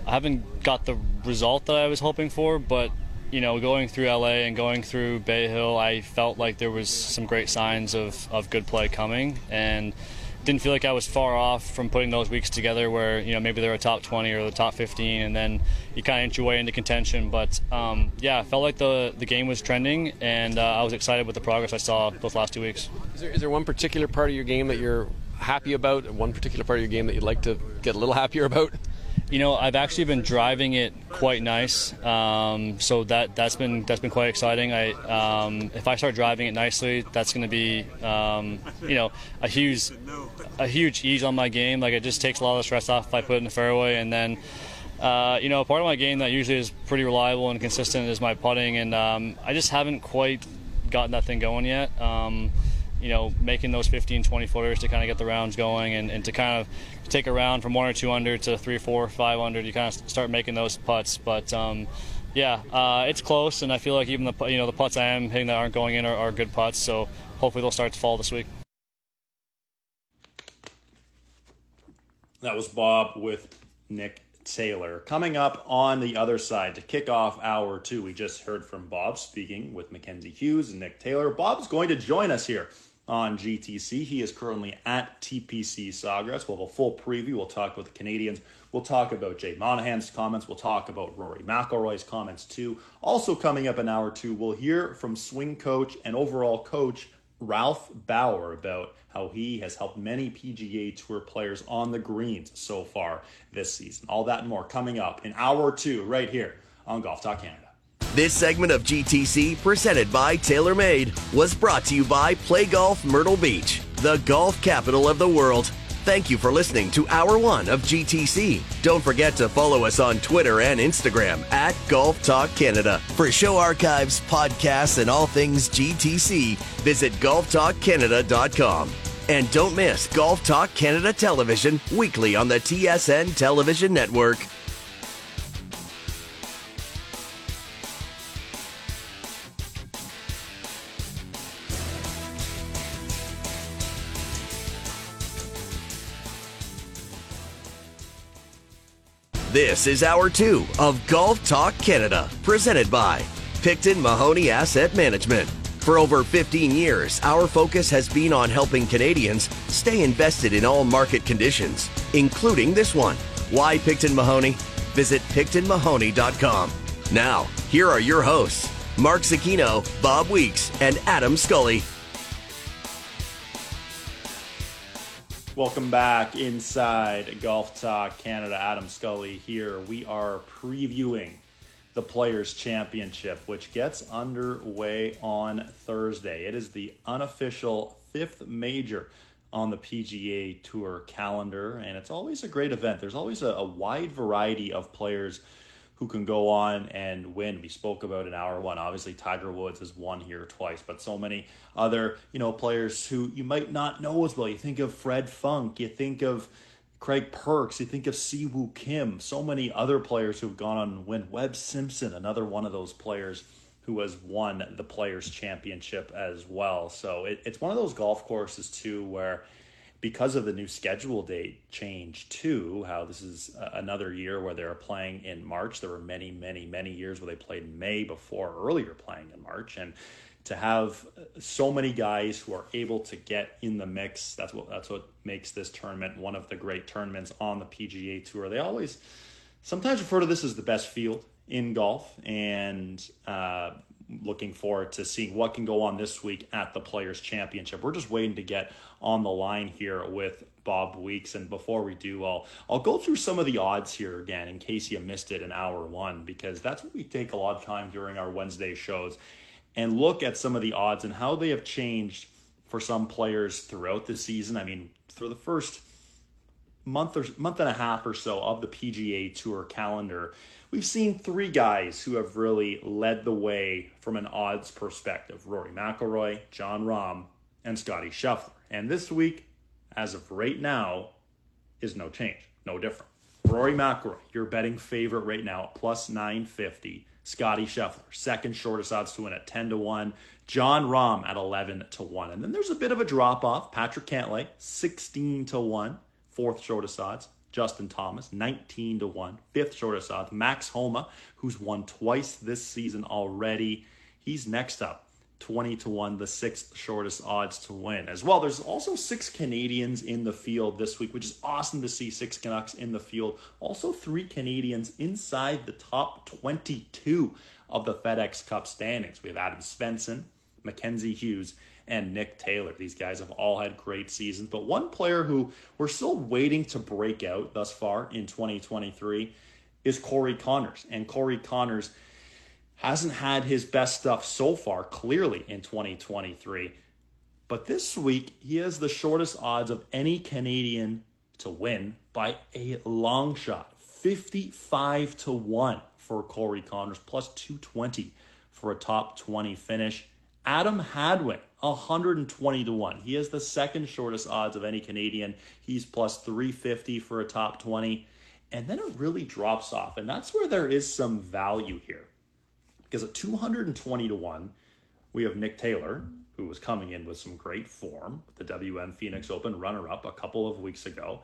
I haven't got the result that I was hoping for, but you know, going through LA and going through Bay Hill, I felt like there was some great signs of, of good play coming. And didn't feel like I was far off from putting those weeks together where, you know, maybe they're a top 20 or the top 15 and then you kind of inch your way into contention. But um, yeah, I felt like the, the game was trending and uh, I was excited with the progress I saw those last two weeks. Is there, is there one particular part of your game that you're happy about one particular part of your game that you'd like to get a little happier about? You know, I've actually been driving it quite nice, um, so that that's been that's been quite exciting. I um, if I start driving it nicely, that's going to be um, you know a huge a huge ease on my game. Like it just takes a lot of the stress off if I put it in the fairway, and then. Uh, you know, part of my game that usually is pretty reliable and consistent is my putting, and um, I just haven't quite gotten that thing going yet. Um, you know, making those 15, 20 footers to kind of get the rounds going and, and to kind of take a round from one or two under to three, four, five under. You kind of start making those putts, but um, yeah, uh, it's close, and I feel like even the you know the putts I am hitting that aren't going in are, are good putts. So hopefully they'll start to fall this week. That was Bob with Nick Taylor. Coming up on the other side to kick off hour two, we just heard from Bob speaking with Mackenzie Hughes and Nick Taylor. Bob's going to join us here on GTC. He is currently at TPC Sawgrass. We'll have a full preview. We'll talk about the Canadians. We'll talk about Jay Monahan's comments. We'll talk about Rory McIlroy's comments too. Also coming up in hour two, we'll hear from swing coach and overall coach Ralph Bauer about how he has helped many PGA Tour players on the greens so far this season. All that and more coming up in hour two right here on Golf Talk Canada. This segment of GTC, presented by TaylorMade, was brought to you by Play Golf Myrtle Beach, the golf capital of the world. Thank you for listening to Hour 1 of GTC. Don't forget to follow us on Twitter and Instagram at Golf Talk Canada. For show archives, podcasts, and all things GTC, visit golftalkcanada.com. And don't miss Golf Talk Canada Television weekly on the TSN Television Network. This is hour two of Golf Talk Canada, presented by Picton Mahoney Asset Management. For over 15 years, our focus has been on helping Canadians stay invested in all market conditions, including this one. Why Picton Mahoney? Visit PictonMahoney.com. Now, here are your hosts, Mark Zecchino, Bob Weeks, and Adam Scully. Welcome back inside Golf Talk Canada. Adam Scully here. We are previewing the Players' Championship, which gets underway on Thursday. It is the unofficial fifth major on the PGA Tour calendar, and it's always a great event. There's always a, a wide variety of players who can go on and win. We spoke about in hour one. Obviously, Tiger Woods has won here twice, but so many other you know players who you might not know as well. You think of Fred Funk, you think of Craig Perks, you think of Siwoo Kim, so many other players who've gone on and win. Webb Simpson, another one of those players who has won the Players Championship as well. So it, it's one of those golf courses too where because of the new schedule date change too, how this is another year where they're playing in March. There were many, many, many years where they played in May before earlier playing in March, and to have so many guys who are able to get in the mix, that's what that's what makes this tournament one of the great tournaments on the PGA Tour. They always sometimes refer to this as the best field in golf, and uh, looking forward to seeing what can go on this week at the Players Championship. We're just waiting to get on the line here with Bob Weeks, and before we do, I'll I'll go through some of the odds here again in case you missed it in hour one because that's what we take a lot of time during our Wednesday shows and look at some of the odds and how they have changed for some players throughout the season. I mean, for the first month or month and a half or so of the PGA Tour calendar, we've seen three guys who have really led the way from an odds perspective: Rory McIlroy, Jon Rahm, and Scottie Scheffler. And this week, as of right now, is no change, no different. Rory McIlroy, your betting favorite right now at plus 950. Scottie Scheffler, second shortest odds to win at 10 to 1. Jon Rahm at 11 to 1. And then there's a bit of a drop off. Patrick Cantlay, 16 to 1, fourth shortest odds. Justin Thomas, 19 to 1, fifth shortest odds. Max Homa, who's won twice this season already, he's next up. 20 to 1, the sixth shortest odds to win as well. There's also six Canadians in the field this week, which is awesome to see six Canucks in the field. Also, three Canadians inside the top 22 of the FedEx Cup standings. We have Adam Svensson, Mackenzie Hughes, and Nick Taylor. These guys have all had great seasons, but one player who we're still waiting to break out thus far in 2023 is Corey Conners. And Corey Conners hasn't had his best stuff so far, clearly, in 2023. But this week, he has the shortest odds of any Canadian to win by a long shot 55 to 1 for Corey Conners, plus 220 for a top 20 finish. Adam Hadwin, 120 to 1. He has the second shortest odds of any Canadian. He's plus 350 for a top 20. And then it really drops off. And that's where there is some value here. Because at 220 to 1, we have Nick Taylor, who was coming in with some great form with the WM Phoenix Open runner up a couple of weeks ago.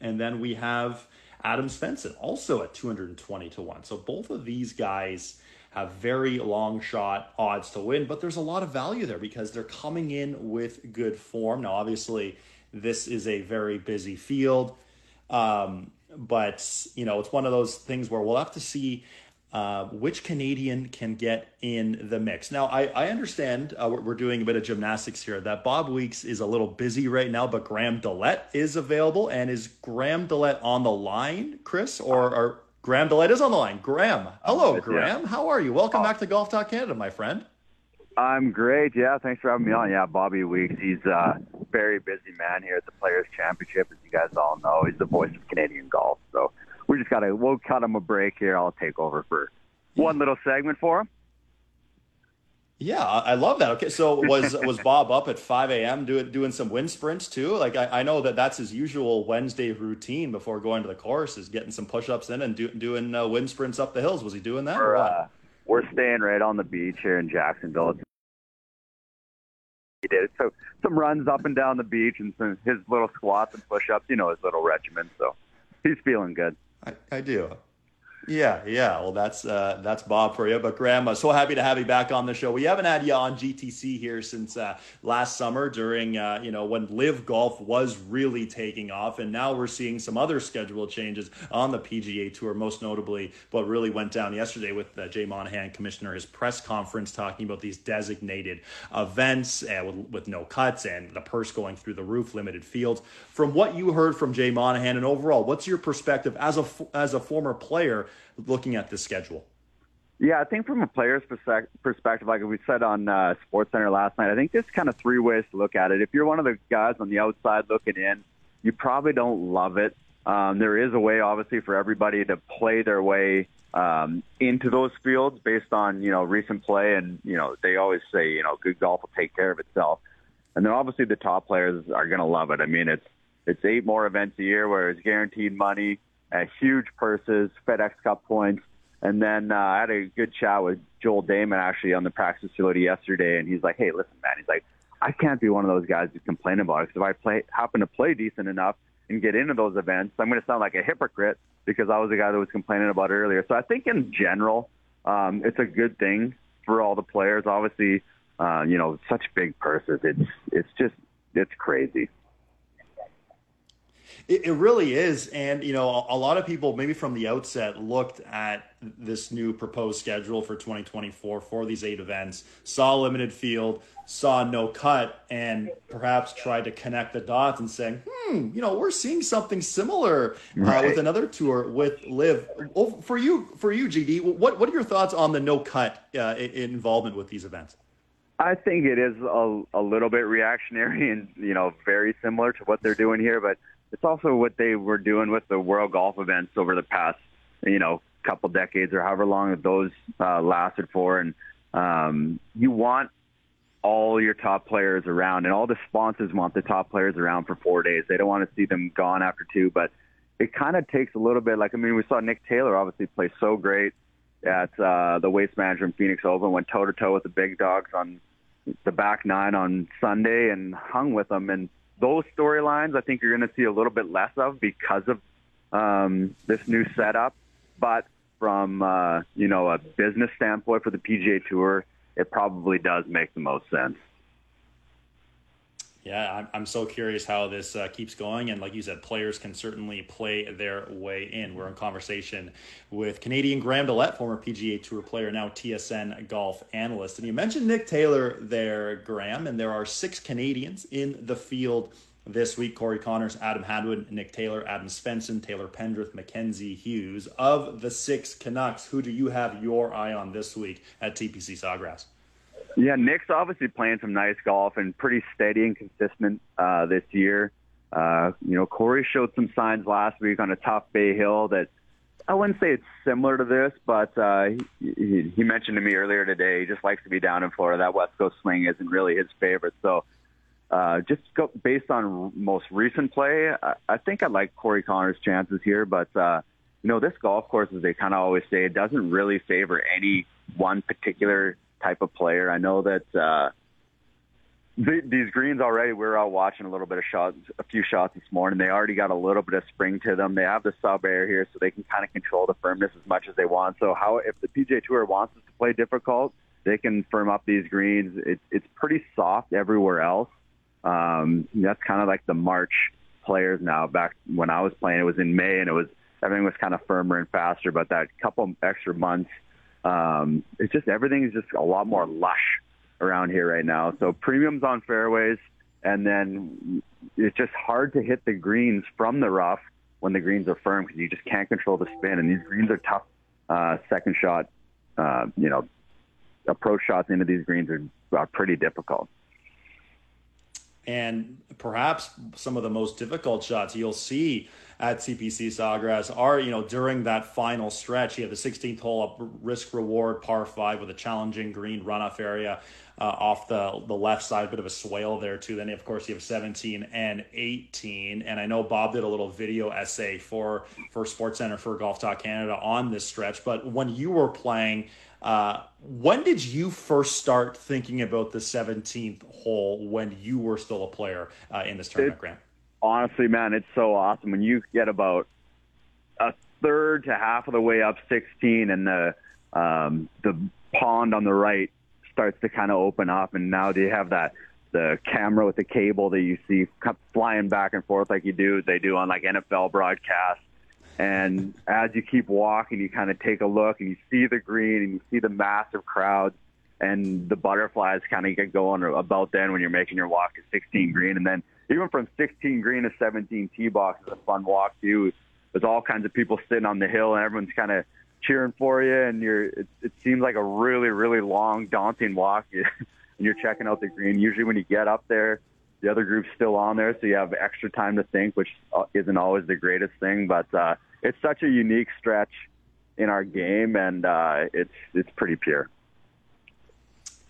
And then we have Adam Svensson, also at 220 to 1. So both of these guys have very long shot odds to win, but there's a lot of value there because they're coming in with good form. Now, obviously, this is a very busy field. Um, but, you know, it's one of those things where we'll have to see uh, which Canadian can get in the mix. Now, I, I understand uh, we're, we're, doing a bit of gymnastics here that Bob Weeks is a little busy right now, but Graham DeLaet is available. And is Graham DeLaet on the line, Chris? Or, or Graham DeLaet is on the line. Graham, hello, Graham. Yeah. How are you? Welcome uh, back to Golf Talk Canada, my friend. I'm great. Yeah, thanks for having me on. Yeah, Bobby Weeks. He's a very busy man here at the Players Championship, as you guys all know. He's the voice of Canadian golf. So we just gotta we'll cut him a break here. I'll take over for one little segment for him. Yeah, I love that. Okay, so was was Bob up at 5 a.m. doing doing some wind sprints too? Like I, I know that that's his usual Wednesday routine before going to the course is getting some push ups in and do, doing uh, wind sprints up the hills. Was he doing that? We're, uh, we're staying right on the beach here in Jacksonville. He did so some runs up and down the beach and some, his little squats and push ups. You know his little regimen, so he's feeling good. I, I do. Yeah, yeah. Well, that's uh, that's Bob for you. But Graham, so happy to have you back on the show. We haven't had you on GTC here since uh, last summer during uh, you know when LIV Golf was really taking off, and now we're seeing some other schedule changes on the PGA Tour. Most notably, what really went down yesterday with uh, Jay Monahan, Commissioner, his press conference talking about these designated events uh, with, with no cuts and the purse going through the roof, limited fields. From what you heard from Jay Monahan, and overall, what's your perspective as a as a former player? looking at this schedule? Yeah, I think from a player's perspective, like we said on uh, Sports Center last night, I think there's kind of three ways to look at it. If you're one of the guys on the outside looking in, you probably don't love it. Um, there is a way, obviously, for everybody to play their way um, into those fields based on you know recent play, and you know they always say you know good golf will take care of itself. And then obviously the top players are going to love it. I mean, it's it's eight more events a year where it's guaranteed money uh, huge purses, FedEx Cup points. And then uh, I had a good chat with Joel Dahmen actually on the practice facility yesterday, and he's like, "Hey, listen, man," he's like, "I can't be one of those guys who complain about it because if I play happen to play decent enough and get into those events, I'm going to sound like a hypocrite because I was the guy that was complaining about it earlier." So I think in general, um, it's a good thing for all the players. Obviously, uh, you know, such big purses. It's it's just it's crazy. It, it, really is. And, you know, a, a, lot of people, maybe from the outset, looked at this new proposed schedule for 2024 for these eight events, saw limited field, saw no cut, and perhaps tried to connect the dots and saying, hmm, you know, we're seeing something similar uh, with another tour with LIV. Oh, for you, for you, GD, what, what are your thoughts on the no cut uh, involvement with these events? I think it is a, a little bit reactionary and, you know, very similar to what they're doing here, but it's also what they were doing with the World Golf events over the past, you know, couple decades or however long those uh, lasted for. And um, you want all your top players around, and all the sponsors want the top players around for four days. They don't want to see them gone after two, but it kind of takes a little bit. Like I mean, we saw Nick Taylor obviously play so great at uh, the Waste Management Phoenix Open, went toe to toe with the big dogs on the back nine on Sunday and hung with them. And those storylines I think you're going to see a little bit less of because of um, this new setup. But from uh, you know a business standpoint for the PGA Tour, it probably does make the most sense. Yeah, I'm, I'm so curious how this uh, keeps going. And like you said, players can certainly play their way in. We're in conversation with Canadian Graham DeLaet, former PGA Tour player, now TSN golf analyst. And you mentioned Nick Taylor there, Graham, and there are six Canadians in the field this week Corey Conners, Adam Hadwin, Nick Taylor, Adam Svensson, Taylor Pendrith, Mackenzie Hughes. Of the six Canucks, who do you have your eye on this week at TPC Sawgrass? Yeah, Nick's obviously playing some nice golf and pretty steady and consistent uh, this year. Uh, you know, Corey showed some signs last week on a tough Bay Hill that I wouldn't say it's similar to this, but uh, he, he mentioned to me earlier today he just likes to be down in Florida. That West Coast swing isn't really his favorite. So uh, just go, based on most recent play, I, I think I like Corey Conners' chances here. But uh, you know, this golf course, as they kind of always say, it doesn't really favor any one particular type of player. I know that uh, th- these greens already. We are out watching a little bit of shots, a few shots this morning. They already got a little bit of spring to them. They have the sub air here, so they can kind of control the firmness as much as they want. So, how if the PGA Tour wants us to play difficult, they can firm up these greens. It's it's pretty soft everywhere else. Um, that's kind of like the March players now. Back when I was playing, it was in May, and it was everything was kind of firmer and faster. But that couple extra months um, it's just everything is just a lot more lush around here right now. So premiums on fairways, and then it's just hard to hit the greens from the rough when the greens are firm because you just can't control the spin. And these greens are tough. Uh, second shot, uh, you know, approach shots into these greens are, are pretty difficult. And perhaps some of the most difficult shots you'll see at TPC Sawgrass are, you know, during that final stretch. You have the 16th hole up risk reward par five with a challenging green runoff area uh, off the the left side, a bit of a swale there too. Then of course you have 17 and 18. And I know Bob did a little video essay for for Sports Center for Golf Talk Canada on this stretch. But when you were playing, uh, when did you first start thinking about the 17th hole when you were still a player uh, in this tournament, Grant? honestly, man, it's so awesome when you get about a third to half of the way up 16 and the um, the pond on the right starts to kind of open up, and now they have that the camera with the cable that you see flying back and forth like you do they do on like NFL broadcasts. And as you keep walking, you kind of take a look and you see the green and you see the massive crowds and the butterflies kind of get going about then when you're making your walk to 16 green. And then even from 16 green to 17 tee box is a fun walk too. There's all kinds of people sitting on the hill, and everyone's kind of cheering for you. And you're it, it seems like a really really long, daunting walk. and you're checking out the green. Usually when you get up there, the other group's still on there, so you have extra time to think, which uh, isn't always the greatest thing. But uh, it's such a unique stretch in our game, and uh, it's it's pretty pure.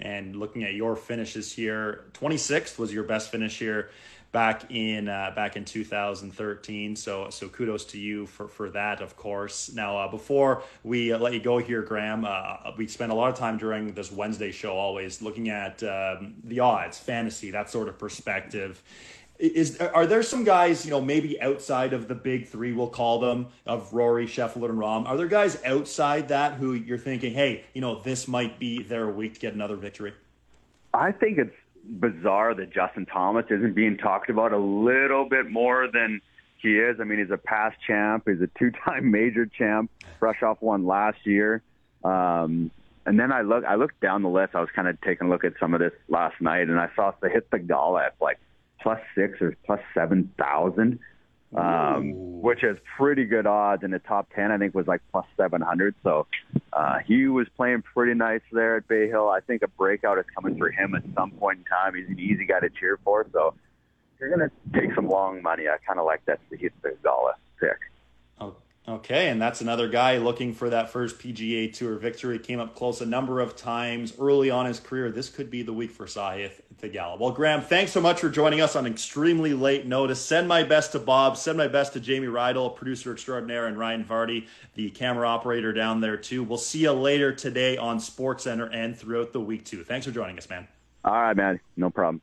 And looking at your finishes here, 26th was your best finish here back in uh, back in 2013. So so kudos to you for for that, of course. Now uh, before we uh, let you go here, Graham, uh, we spend a lot of time during this Wednesday show always looking at um, the odds, fantasy, that sort of perspective. Is are there some guys you know maybe outside of the big three we'll call them of Rory, Scheffler, and Rahm? Are there guys outside that who you're thinking, hey, you know this might be their week to get another victory? I think it's bizarre that Justin Thomas isn't being talked about a little bit more than he is. I mean, he's a past champ. He's a two-time major champ, fresh off one last year. Um, and then I look, I looked down the list. I was kind of taking a look at some of this last night, and I saw Sahith Theegala at like plus six or plus seven thousand um, which is pretty good odds. In the top 10, I think was like plus 700. So uh, he was playing pretty nice there at Bay Hill. I think a breakout is coming for him at some point in time. He's an easy guy to cheer for. So you're going to take some long money, I kind of like that Sahith Theegala pick. Okay, and that's another guy looking for that first PGA Tour victory. Came up close a number of times early on his career. This could be the week for Sahith Theegala. Well, Graham, thanks so much for joining us on extremely late notice. Send my best to Bob. Send my best to Jamie Rydell, producer extraordinaire, and Ryan Vardy, the camera operator down there too. We'll see you later today on Sports Center and throughout the week too. Thanks for joining us, man. All right, man. No problem.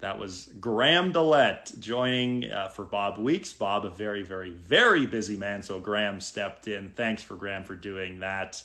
That was Graham DeLaet joining uh, for Bob Weeks. Bob, a very, very, very busy man. So Graham stepped in. Thanks for Graham for doing that.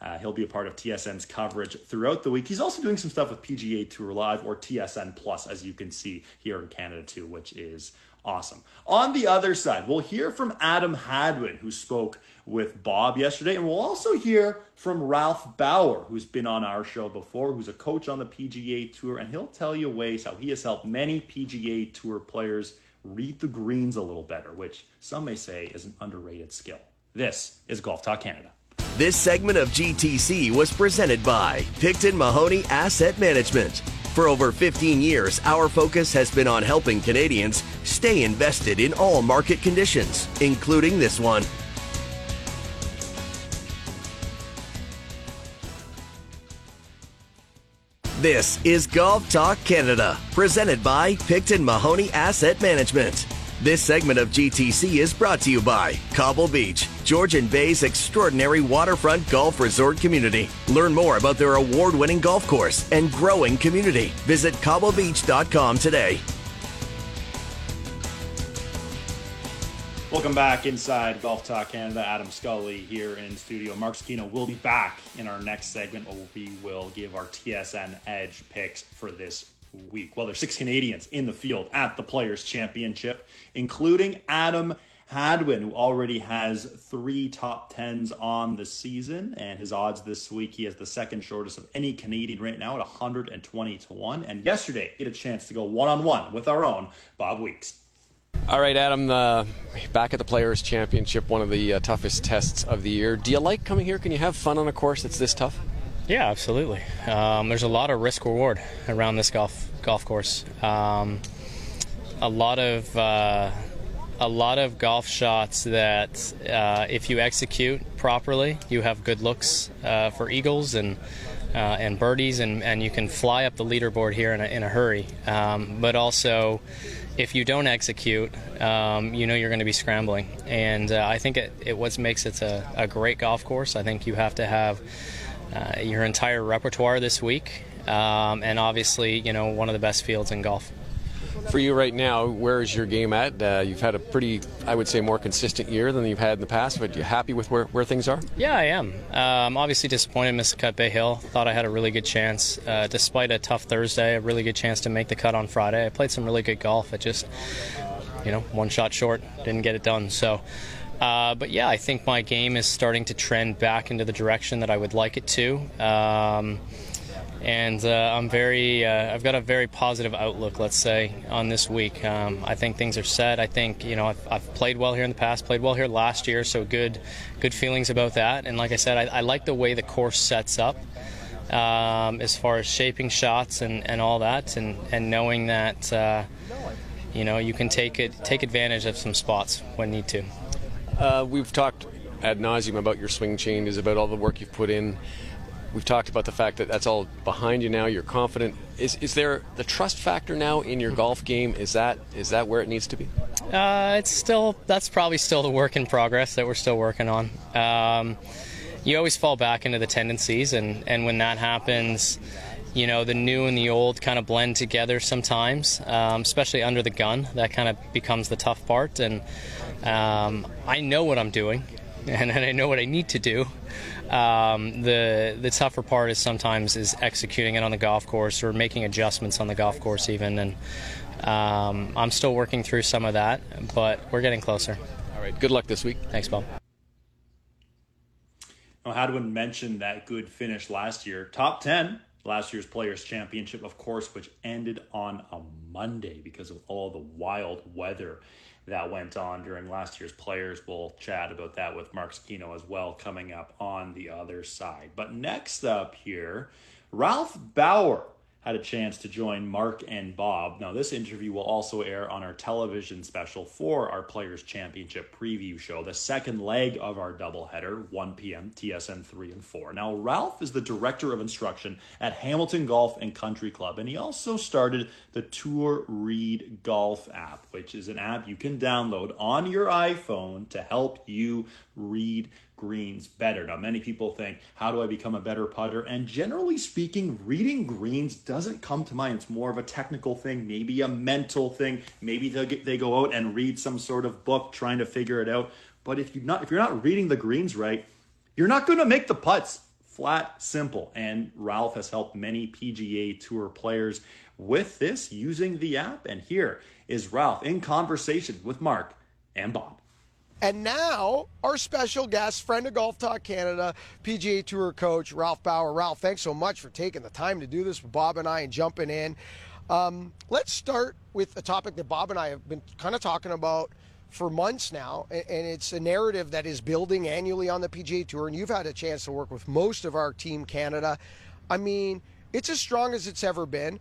Uh, he'll be a part of TSN's coverage throughout the week. He's also doing some stuff with PGA Tour Live or TSN Plus, as you can see here in Canada too, which is awesome. On the other side, we'll hear from Adam Hadwin, who spoke with Bob yesterday, and we'll also hear from Ralph Bauer, who's been on our show before, who's a coach on the PGA Tour, and he'll tell you ways how he has helped many PGA Tour players read the greens a little better, which some may say is an underrated skill. This is Golf Talk Canada. This segment of GTC was presented by Picton Mahoney Asset Management. For over 15 years, our focus has been on helping Canadians stay invested in all market conditions, including this one. This is Golf Talk Canada, presented by Picton Mahoney Asset Management. This segment of GTC is brought to you by Cobble Beach, Georgian Bay's extraordinary waterfront golf resort community. Learn more about their award winning golf course and growing community. Visit cobblebeach.com today. Welcome back inside Golf Talk Canada. Adam Scully here in studio. Mark Zecchino will be back in our next segment where we will give our TSN Edge picks for this week. Well, there's six Canadians in the field at the Players Championship, including Adam Hadwin, who already has three top tens on the season, and his odds this week he has the second shortest of any Canadian right now at 120 to one. And yesterday, he had a chance to go one on one with our own Bob Weeks. All right, Adam, uh, back at the Players' Championship, one of the uh, toughest tests of the year. Do you like coming here? Can you have fun on a course that's this tough? Yeah, absolutely. Um, there's a lot of risk reward around this golf golf course. Um, a lot of uh, a lot of golf shots that, uh, if you execute properly, you have good looks uh, for eagles and. Uh, and birdies, and, and you can fly up the leaderboard here in a, in a hurry. Um, but also, if you don't execute, um, you know you're going to be scrambling. And uh, I think it, it what makes it a, a, great golf course. I think you have to have uh, your entire repertoire this week, um, and obviously, you know, one of the best fields in golf. For you right now, where is your game at? Uh, you've had a pretty, I would say, more consistent year than you've had in the past, but you happy with where, where things are? Yeah, I am. Um, I'm obviously disappointed cut Bay Hill. Thought I had a really good chance. Uh, despite a tough Thursday, a really good chance to make the cut on Friday. I played some really good golf. It just, you know, one shot short, didn't get it done. So, uh, but yeah, I think my game is starting to trend back into the direction that I would like it to. Um, and uh, I'm very, uh, I've got a very positive outlook, let's say, on this week. Um, I think things are set. I think, you know, I've, I've, played well here in the past, played well here last year, so good, good feelings about that. And like I said, I, I like the way the course sets up. Um, as far as shaping shots and, and all that, and, and knowing that uh, you know you can take it take advantage of some spots when need to. Uh, we've talked ad nauseum about your swing changes, about all the work you've put in. We've talked about the fact that that's all behind you now. You're confident. Is, is there the trust factor now in your golf game? Is that is that where it needs to be? Uh, it's still that's probably still the work in progress that we're still working on. Um, you always fall back into the tendencies, and and when that happens, you know the new and the old kind of blend together sometimes, um, especially under the gun. That kind of becomes the tough part, and um, I know what I'm doing, and, and I know what I need to do. Um, the the tougher part is sometimes is executing it on the golf course or making adjustments on the golf course even, and um, I'm still working through some of that, but we're getting closer. All right, good luck this week. Thanks, Bob. Now, Hadwin mentioned that good finish last year, top ten last year's Players Championship, of course, which ended on a Monday because of all the wild weather that went on during last year's players. We'll chat about that with Mark Zecchino as well coming up on the other side. But next up here, Ralph Bauer had a chance to join Mark and Bob. Now, this interview will also air on our television special for our Players Championship preview show, the second leg of our doubleheader, 1 p.m., TSN 3 and 4. Now, Ralph is the director of instruction at Hamilton Golf and Country Club, and he also started the Tour Read Golf app, which is an app you can download on your iPhone to help you read greens better. Now, many people think, how do I become a better putter? And generally speaking, reading greens doesn't come to mind. It's more of a technical thing, maybe a mental thing. Maybe they they go out and read some sort of book trying to figure it out. But if you're not if you're not reading the greens right, you're not going to make the putts Flat, simple. And Ralph has helped many PGA Tour players with this using the app. And here is Ralph in conversation with Mark and Bob. And now, our special guest, friend of Golf Talk Canada, PGA Tour coach, Ralph Bauer. Ralph, thanks so much for taking the time to do this with Bob and I and jumping in. Um, let's start with a topic that Bob and I have been kind of talking about for months now, and it's a narrative that is building annually on the PGA Tour. And you've had a chance to work with most of our team Canada. I mean, it's as strong as it's ever been.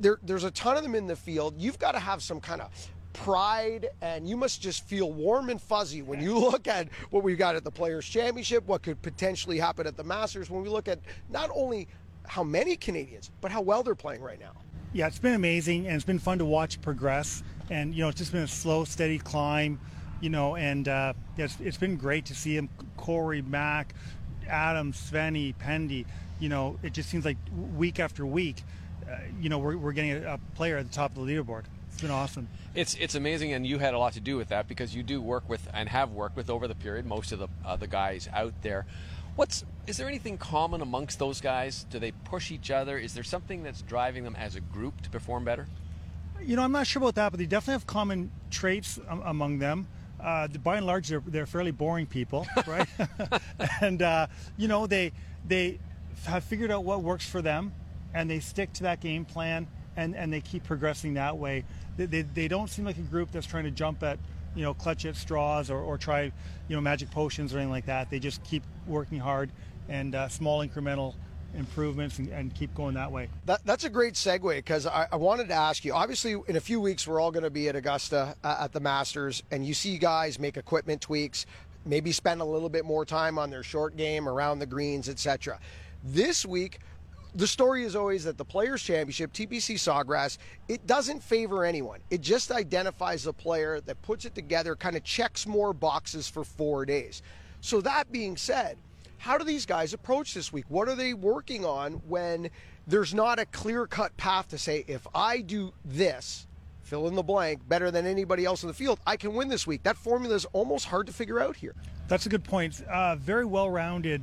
There, there's a ton of them in the field. You've got to have some kind of pride and you must just feel warm and fuzzy when you look at what we've got at the Players Championship, what could potentially happen at the Masters, when we look at not only how many Canadians, but how well they're playing right now. Yeah, it's been amazing and it's been fun to watch progress. And, you know, it's just been a slow, steady climb, you know, and uh, it's, it's been great to see him, Corey, Mac, Adam, Svenny, Pendy. You know, it just seems like week after week, uh, you know, we're, we're getting a, a player at the top of the leaderboard. It's been awesome. It's it's amazing, and you had a lot to do with that because you do work with and have worked with over the period most of the uh, the guys out there. What's is there anything common amongst those guys? Do they push each other? Is there something that's driving them as a group to perform better? You know, I'm not sure about that, but they definitely have common traits among them. Uh, by and large, they're, they're fairly boring people, right? and uh, you know, they they have figured out what works for them, and they stick to that game plan, and, and they keep progressing that way they, they, they don't seem like a group that's trying to jump at you know clutch at straws or, or try you know magic potions or anything like that they just keep working hard and uh, small incremental improvements and, and, keep going that way. That, that's a great segue because I, I, wanted to ask you. Obviously, in a few weeks, we're all going to be at Augusta uh, at the Masters, and you see guys make equipment tweaks, maybe spend a little bit more time on their short game around the greens, etc. This week, the story is always that the Players Championship, TPC Sawgrass, it doesn't favor anyone. It just identifies a player that puts it together, kind of checks more boxes for four days. So, that being said, how do these guys approach this week? What are they working on when there's not a clear cut path to say, if I do this, fill in the blank, better than anybody else in the field, I can win this week? That formula is almost hard to figure out here. That's a good point. Uh, very well rounded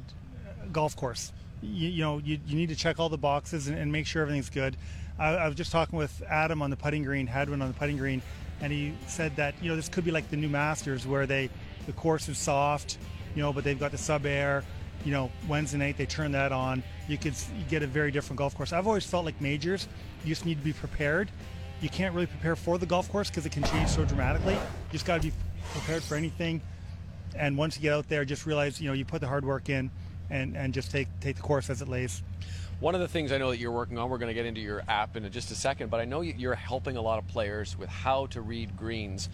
golf course you, you know you, you need to check all the boxes and, and make sure everything's good. I, I, was just talking with Adam on the putting green, Hadwin on the putting green, and he said that you know this could be like the new Masters where they the course is soft, you know, but they've got the sub air. You know, Wednesday night they turn that on. You could get a very different golf course. I've always felt like majors, you just need to be prepared. You can't really prepare for the golf course because it can change so dramatically. You just got to be prepared for anything. And once you get out there, just realize you know you put the hard work in and, and just take, take the course as it lays. One of the things I know that you're working on, we're going to get into your app in just a second, but I know you're helping a lot of players with how to read greens.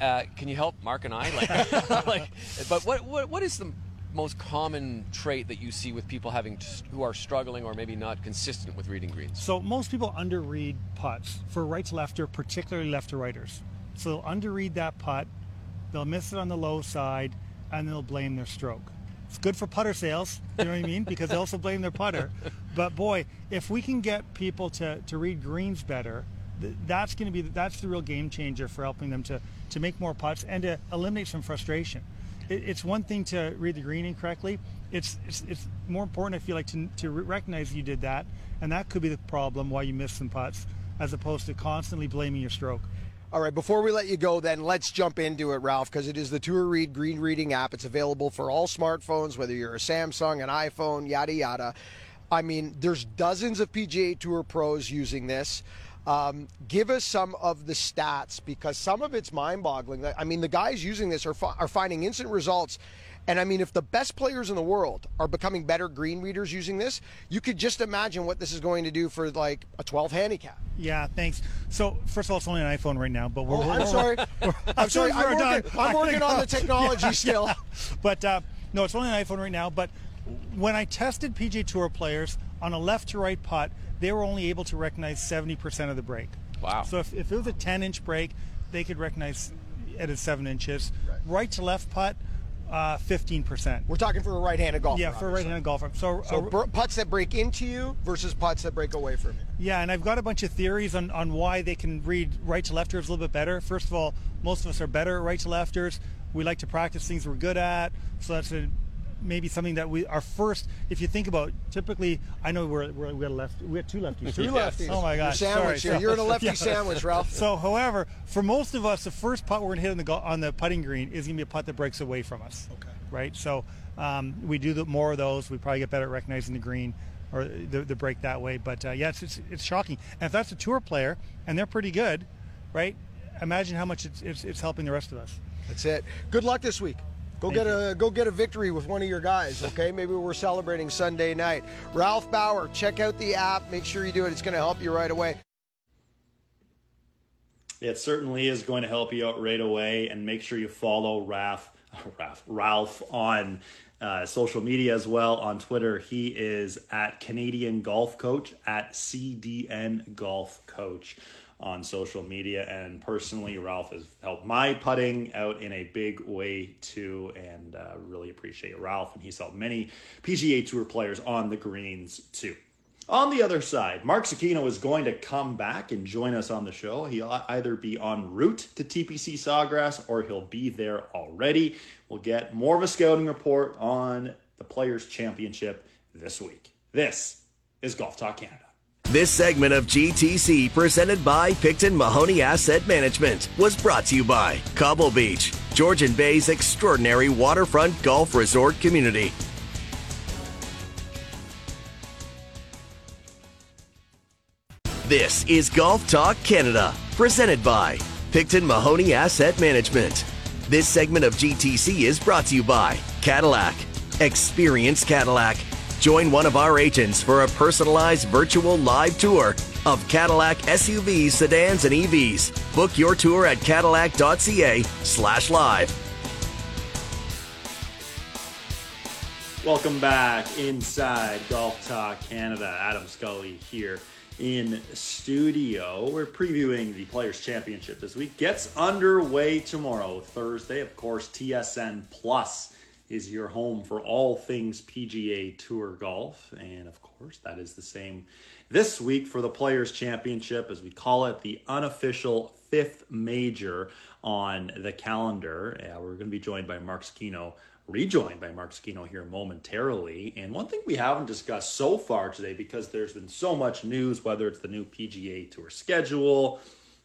Uh, can you help Mark and I? Like, like, but what, what what is the most common trait that you see with people having who are struggling or maybe not consistent with reading greens? So most people underread putts for right to lefter, particularly left to righters. So they'll underread that putt, they'll miss it on the low side, and they'll blame their stroke. It's good for putter sales, you know what I mean? Because they also blame their putter. But boy, if we can get people to, to read greens better, that's going to be that's the real game changer for helping them to, to make more putts and to eliminate some frustration. It, it's one thing to read the green incorrectly. It's, it's, it's more important, I feel like, to, to recognize you did that, and that could be the problem why you missed some putts, as opposed to constantly blaming your stroke. All right, before we let you go, then let's jump into it, Ralph, because it is the Tour Read Green Reading app. It's available for all smartphones, whether you're a Samsung, an iPhone, yada, yada. I mean, there's dozens of PGA Tour pros using this. Um, give us some of the stats because some of it's mind boggling. I mean, the guys using this are, fi- are finding instant results and I mean, if the best players in the world are becoming better green readers using this, you could just imagine what this is going to do for like a 12 handicap. Yeah, thanks. So first of all, it's only an iPhone right now, but we're. Oh, I'm sorry. I'm sorry. I'm working, I'm working on the technology yeah, still. Yeah. But uh, no, it's only an iPhone right now. But when I tested PGA Tour players on a left to right putt, they were only able to recognize 70% of the break. Wow. So if, if it was a 10 inch break, they could recognize it at seven inches. Right, right to left putt uh, fifteen percent. We're talking for a right-handed golfer. Yeah, for a right-handed golfer. So, so uh, putts that break into you versus putts that break away from you. Yeah, and I've got a bunch of theories on, on why they can read right to lefters a little bit better. First of all, most of us are better right to lefters. We like to practice things we're good at, so that's a maybe something that we our first. If you think about, typically, I know we're, we're we got a left, we got two lefties. Two lefties. Oh my gosh! You're sandwich sorry. here. You're in a lefty sandwich, Ralph. So, however, for most of us, the first putt we're going to hit on the go- on the putting green is going to be a putt that breaks away from us. Okay. Right. So um, we do the, more of those. We probably get better at recognizing the green or the, the break that way. But uh, yeah, it's, it's it's shocking. And if that's a tour player and they're pretty good, right? Imagine how much it's it's, it's helping the rest of us. That's it. Good luck this week. Go Thank get a go get a victory with one of your guys, okay? Maybe we're celebrating Sunday night. Ralph Bauer, check out the app. Make sure you do it. It's going to help you right away. It certainly is going to help you out right away, and make sure you follow Ralph, Ralph, Ralph on uh, social media as well. On Twitter, he is at Canadian Golf Coach at CDN Golf Coach on social media. And personally, Ralph has helped my putting out in a big way too, and uh, really appreciate Ralph. And he's helped many PGA Tour players on the greens too. On the other side, Mark Zecchino is going to come back and join us on the show. He'll either be en route to TPC Sawgrass or he'll be there already. We'll get more of a scouting report on the Players' Championship this week. This is Golf Talk Canada. This segment of GTC, presented by Picton Mahoney Asset Management, was brought to you by Cobble Beach, Georgian Bay's extraordinary waterfront golf resort community. This is Golf Talk Canada, presented by Picton Mahoney Asset Management. This segment of GTC is brought to you by Cadillac. Experience Cadillac. Join one of our agents for a personalized virtual live tour of Cadillac SUVs, sedans, and EVs. Book your tour at cadillac.ca slash live. Welcome back inside Golf Talk Canada. Adam Scully here in studio. We're previewing the Players Championship this week. Gets underway tomorrow, Thursday. Of course, TSN Plus is your home for all things PGA Tour golf. And of course, that is the same this week for the Players Championship, as we call it, the unofficial fifth major on the calendar. We're going to be joined by Mark Zecchino rejoined by Mark Zecchino here momentarily. And one thing we haven't discussed so far today, because there's been so much news, whether it's the new PGA Tour schedule,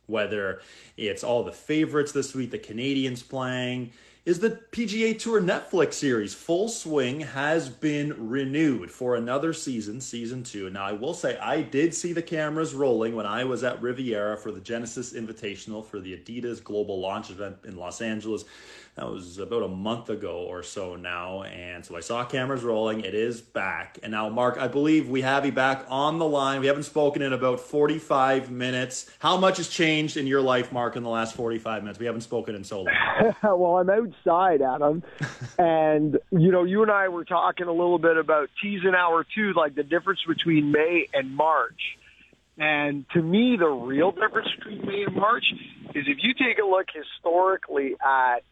whether it's all the favorites this week, the Canadians playing, is the PGA Tour Netflix series Full Swing has been renewed for another season, season two. Now, I will say I did see the cameras rolling when I was at Riviera for the Genesis Invitational for the Adidas Global Launch event in Los Angeles. That was about a month ago or so now. And so I saw cameras rolling. It is back. And now, Mark, I believe we have you back on the line. We haven't spoken in about 45 minutes. How much has changed in your life, Mark, in the last 45 minutes? We haven't spoken in so long. well, I'm outside, Adam. and, you know, you and I were talking a little bit about teasing hour two, like the difference between May and March. And to me, the real difference between May and March is if you take a look historically at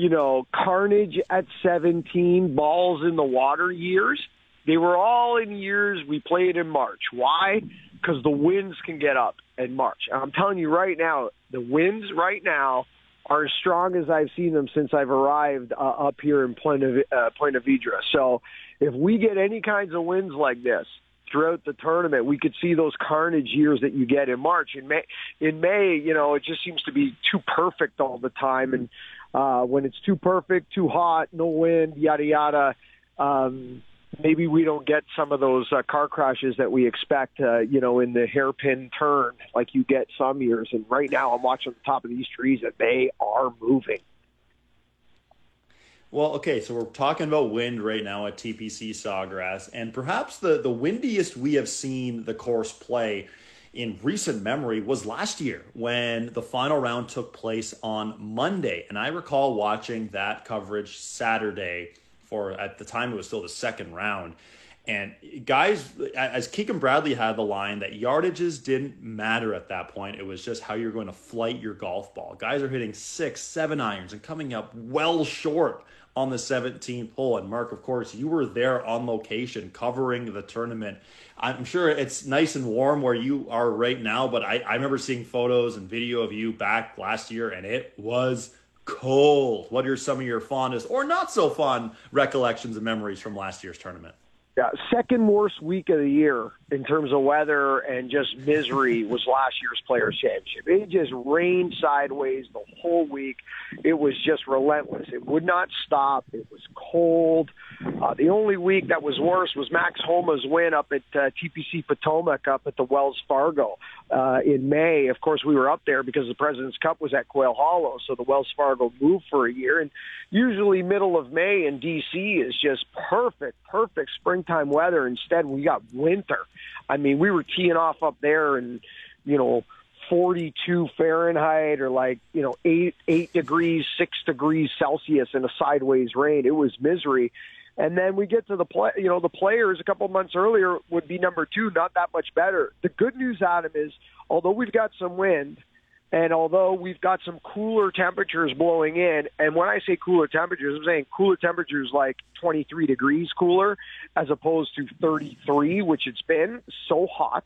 you know, carnage at 17, balls in the water years. They were all in years we played in March. Why? Because the winds can get up in March. And I'm telling you right now, the winds right now are as strong as I've seen them since I've arrived uh, up here in Ponte Vedra, uh, Ponte Vedra So if we get any kinds of winds like this, throughout the tournament, we could see those carnage years that you get in March. In May, in May, you know, it just seems to be too perfect all the time, and uh, when it's too perfect, too hot, no wind, yada yada. Um, maybe we don't get some of those uh, car crashes that we expect, uh, you know, in the hairpin turn like you get some years. And right now, I'm watching the top of these trees, and they are moving. Well, okay, so we're talking about wind right now at TPC Sawgrass, and perhaps the, the windiest we have seen the course play in recent memory was last year when the final round took place on Monday. And I recall watching that coverage Saturday for, at the time, it was still the second round. And guys, as Keegan Bradley had the line that yardages didn't matter at that point. It was just how you're going to flight your golf ball. Guys are hitting six, seven irons and coming up well short on the 17th hole. And Mark, of course, you were there on location covering the tournament. I'm sure it's nice and warm where you are right now, but I, I remember seeing photos and video of you back last year, and it was cold. What are some of your fondest or not so fond recollections and memories from last year's tournament? Yeah, second worst week of the year in terms of weather and just misery was last year's Players Championship. It just rained sideways the whole week. It was just relentless. It would not stop. It was cold. Uh, the only week that was worse was Max Homa's win up at uh, TPC Potomac up at the Wells Fargo uh, in May. Of course, we were up there because the President's Cup was at Quail Hollow, so the Wells Fargo moved for a year. And usually, middle of May in DC is just perfect, perfect springtime weather. Instead, we got winter. I mean, we were teeing off up there, and you know. 42 Fahrenheit or like, you know, eight, eight degrees, six degrees Celsius in a sideways rain. It was misery. And then we get to the play, you know, the players a couple months earlier would be number two, not that much better. The good news, Adam, is although we've got some wind and although we've got some cooler temperatures blowing in, and when I say cooler temperatures, I'm saying cooler temperatures like 23 degrees cooler as opposed to 33, which it's been so hot.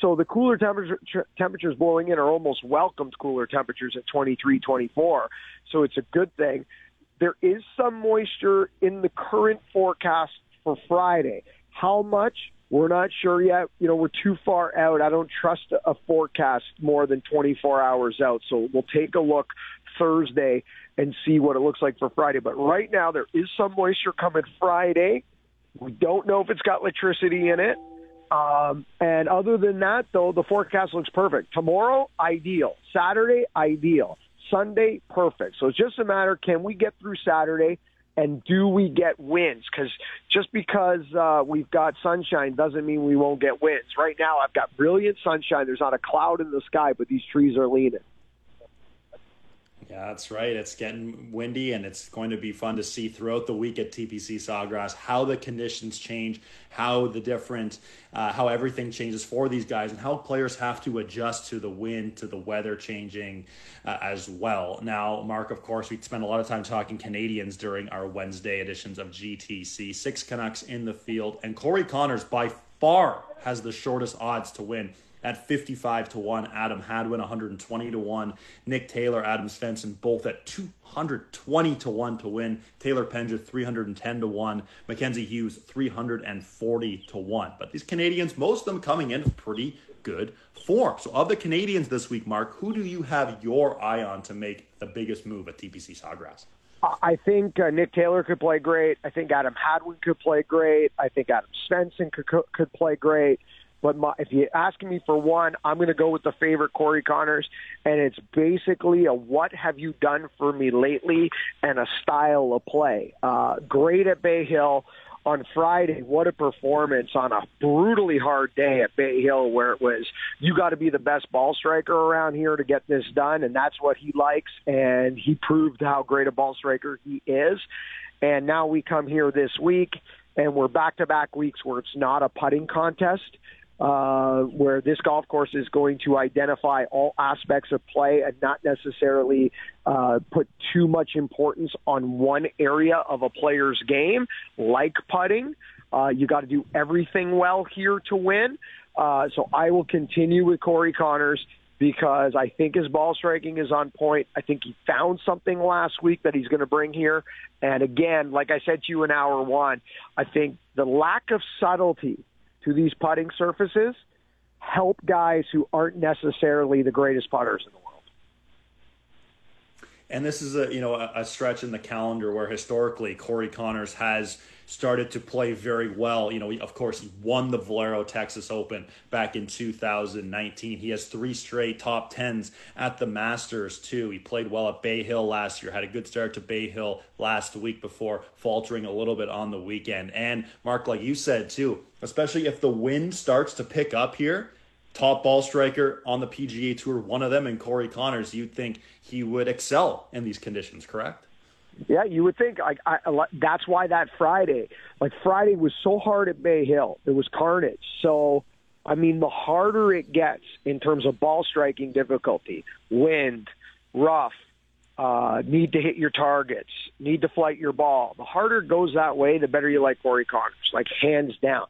So the cooler temperature, temperatures blowing in are almost welcomed cooler temperatures at 23, 24. So it's a good thing. There is some moisture in the current forecast for Friday. How much? We're not sure yet. You know, we're too far out. I don't trust a forecast more than 24 hours out. So we'll take a look Thursday and see what it looks like for Friday. But right now, there is some moisture coming Friday. We don't know if it's got electricity in it. Um, and other than that, though, the forecast looks perfect. Tomorrow, ideal. Saturday, ideal. Sunday, perfect. So it's just a matter can we get through Saturday and do we get wins? Because just because uh, we've got sunshine doesn't mean we won't get wins. Right now, I've got brilliant sunshine. There's not a cloud in the sky, but these trees are leaning. Yeah, that's right. It's getting windy, and it's going to be fun to see throughout the week at TPC Sawgrass how the conditions change, how the different, uh, how everything changes for these guys, and how players have to adjust to the wind, to the weather changing uh, as well. Now, Mark, of course, we spent a lot of time talking Canadians during our Wednesday editions of GTC. Six Canucks in the field, and Corey Conners by far has the shortest odds to win at 55 to 1. Adam Hadwin 120 to 1. Nick Taylor, Adam Svensson both at 220 to 1 to win. Taylor Pendrith 310 to 1. Mackenzie Hughes 340 to 1. But these Canadians, most of them coming in pretty good form. So of the Canadians this week, Mark, who do you have your eye on to make the biggest move at TPC Sawgrass? I think uh, Nick Taylor could play great. I think Adam Hadwin could play great. I think Adam Svensson could could play great. But my, if you're asking me for one, I'm going to go with the favorite, Corey Conners, and it's basically a "What have you done for me lately?" and a style of play. Uh, great at Bay Hill on Friday. What a performance on a brutally hard day at Bay Hill, where it was you got to be the best ball striker around here to get this done, and that's what he likes. And he proved how great a ball striker he is. And now we come here this week, and we're back to back weeks where it's not a putting contest uh, where this golf course is going to identify all aspects of play and not necessarily uh, put too much importance on one area of a player's game, like putting. Uh, you got to do everything well here to win. Uh, so I will continue with Corey Conners because I think his ball striking is on point. I think he found something last week that he's going to bring here. And again, like I said to you in hour one, I think the lack of subtlety to these putting surfaces help guys who aren't necessarily the greatest putters in the world. And this is a you know a, a stretch in the calendar where historically Corey Conners has started to play very well. You know, of course, he won the Valero Texas Open back in 2019. He has three straight top tens at the Masters, too. He played well at Bay Hill last year, had a good start to Bay Hill last week before faltering a little bit on the weekend. And, Mark, like you said, too, especially if the wind starts to pick up here, top ball striker on the PGA Tour, one of them, and Corey Conners, you'd think he would excel in these conditions, correct? Yeah, you would think. I, I, that's why that Friday, like Friday, was so hard at Bay Hill. It was carnage. So, I mean, the harder it gets in terms of ball striking difficulty, wind, rough, uh, need to hit your targets, need to flight your ball. The harder it goes that way, the better you like Corey Conners, like hands down.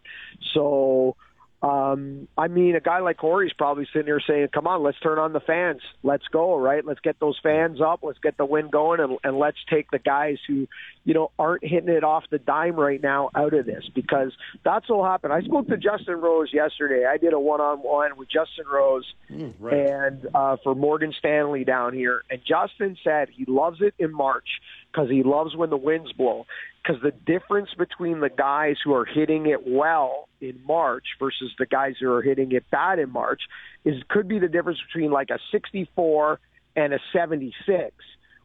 So, Um, I mean, a guy like Corey's probably sitting here saying, "Come on, let's turn on the fans. Let's go, right? Let's get those fans up. Let's get the wind going, and, and let's take the guys who, you know, aren't hitting it off the dime right now out of this because that's what'll happen." I spoke to Justin Rose yesterday. I did a one-on-one with Justin Rose Mm, right. and uh, for Morgan Stanley down here, and Justin said he loves it in March because he loves when the winds blow. Because the difference between the guys who are hitting it well in March versus the guys who are hitting it bad in March is could be the difference between like a 64 and a 76.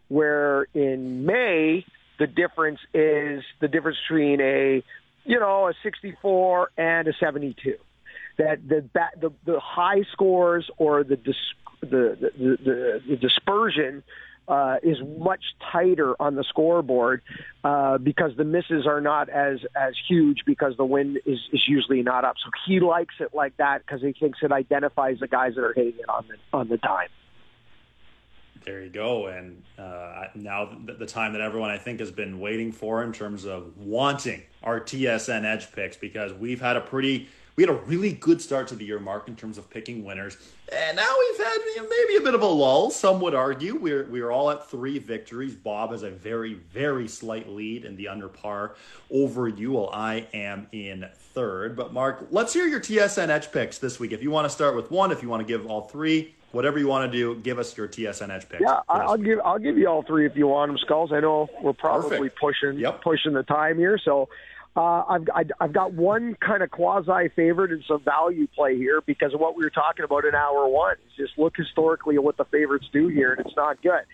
Where in May the difference is the difference between a you know a 64 and a 72 that the the, the high scores or the dis- the, the, the, the dispersion uh, is much tighter on the scoreboard uh, because the misses are not as as huge because the wind is, is usually not up. So he likes it like that because he thinks it identifies the guys that are hitting it on the on the dime. There you go. And uh, now the, the time that everyone I think has been waiting for in terms of wanting our TSN Edge picks because we've had a pretty we had a really good start to the year, Mark, in terms of picking winners. And now we've had maybe a bit of a lull, some would argue. We're, we're all at three victories. Bob has a very, very slight lead in the under par over you, while I am in third. But, Mark, let's hear your TSN Edge picks this week. If you want to start with one, if you want to give all three, whatever you want to do, give us your TSN Edge picks. Yeah, I'll give I'll give you all three if you want them, Skulls. I know we're probably Perfect. pushing pushing the time here, so uh, I've I've got one kind of quasi favorite and some value play here because of what we were talking about in hour one. Just look historically at what the favorites do here, and it's not good.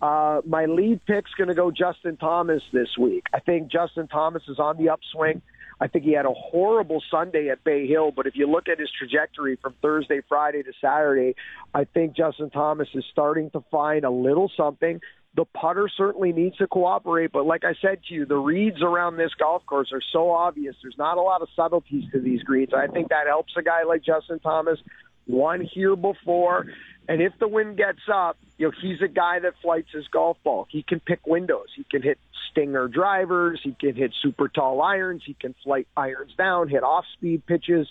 Uh, my lead pick's going to go Justin Thomas this week. I think Justin Thomas is on the upswing. I think he had a horrible Sunday at Bay Hill, but if you look at his trajectory from Thursday, Friday to Saturday, I think Justin Thomas is starting to find a little something. The putter certainly needs to cooperate, but like I said to you, the reads around this golf course are so obvious. There's not a lot of subtleties to these greens. I think that helps a guy like Justin Thomas. Won here before, and if the wind gets up, you know he's a guy that flights his golf ball. He can pick windows. He can hit stinger drivers. He can hit super tall irons. He can flight irons down, hit off speed pitches.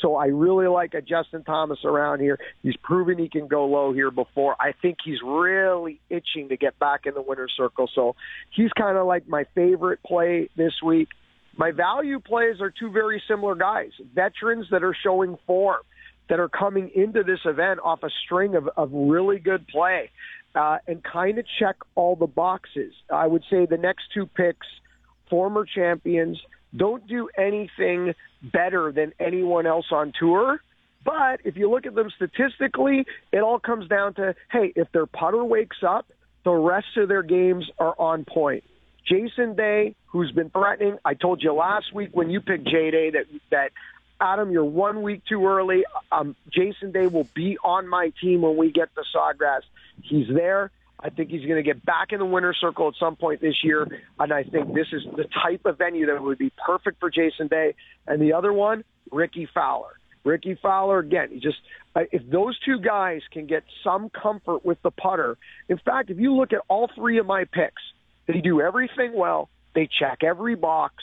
So I really like a Justin Thomas around here. He's proven he can go low here before. I think he's really itching to get back in the winner's circle. So he's kind of like my favorite play this week. My value plays are two very similar guys, veterans that are showing form, that are coming into this event off a string of, of really good play uh, and kind of check all the boxes. I would say the next two picks, former champions, don't do anything better than anyone else on tour. But if you look at them statistically, it all comes down to hey, if their putter wakes up, the rest of their games are on point. Jason Day, who's been threatening, I told you last week when you picked J Day that that Adam, you're one week too early. Um, Jason Day will be on my team when we get the Sawgrass. He's there. I think he's going to get back in the winner's circle at some point this year, and I think this is the type of venue that would be perfect for Jason Day. And the other one, Rickie Fowler. Rickie Fowler again. He just if those two guys can get some comfort with the putter. In fact, if you look at all three of my picks, they do everything well. They check every box.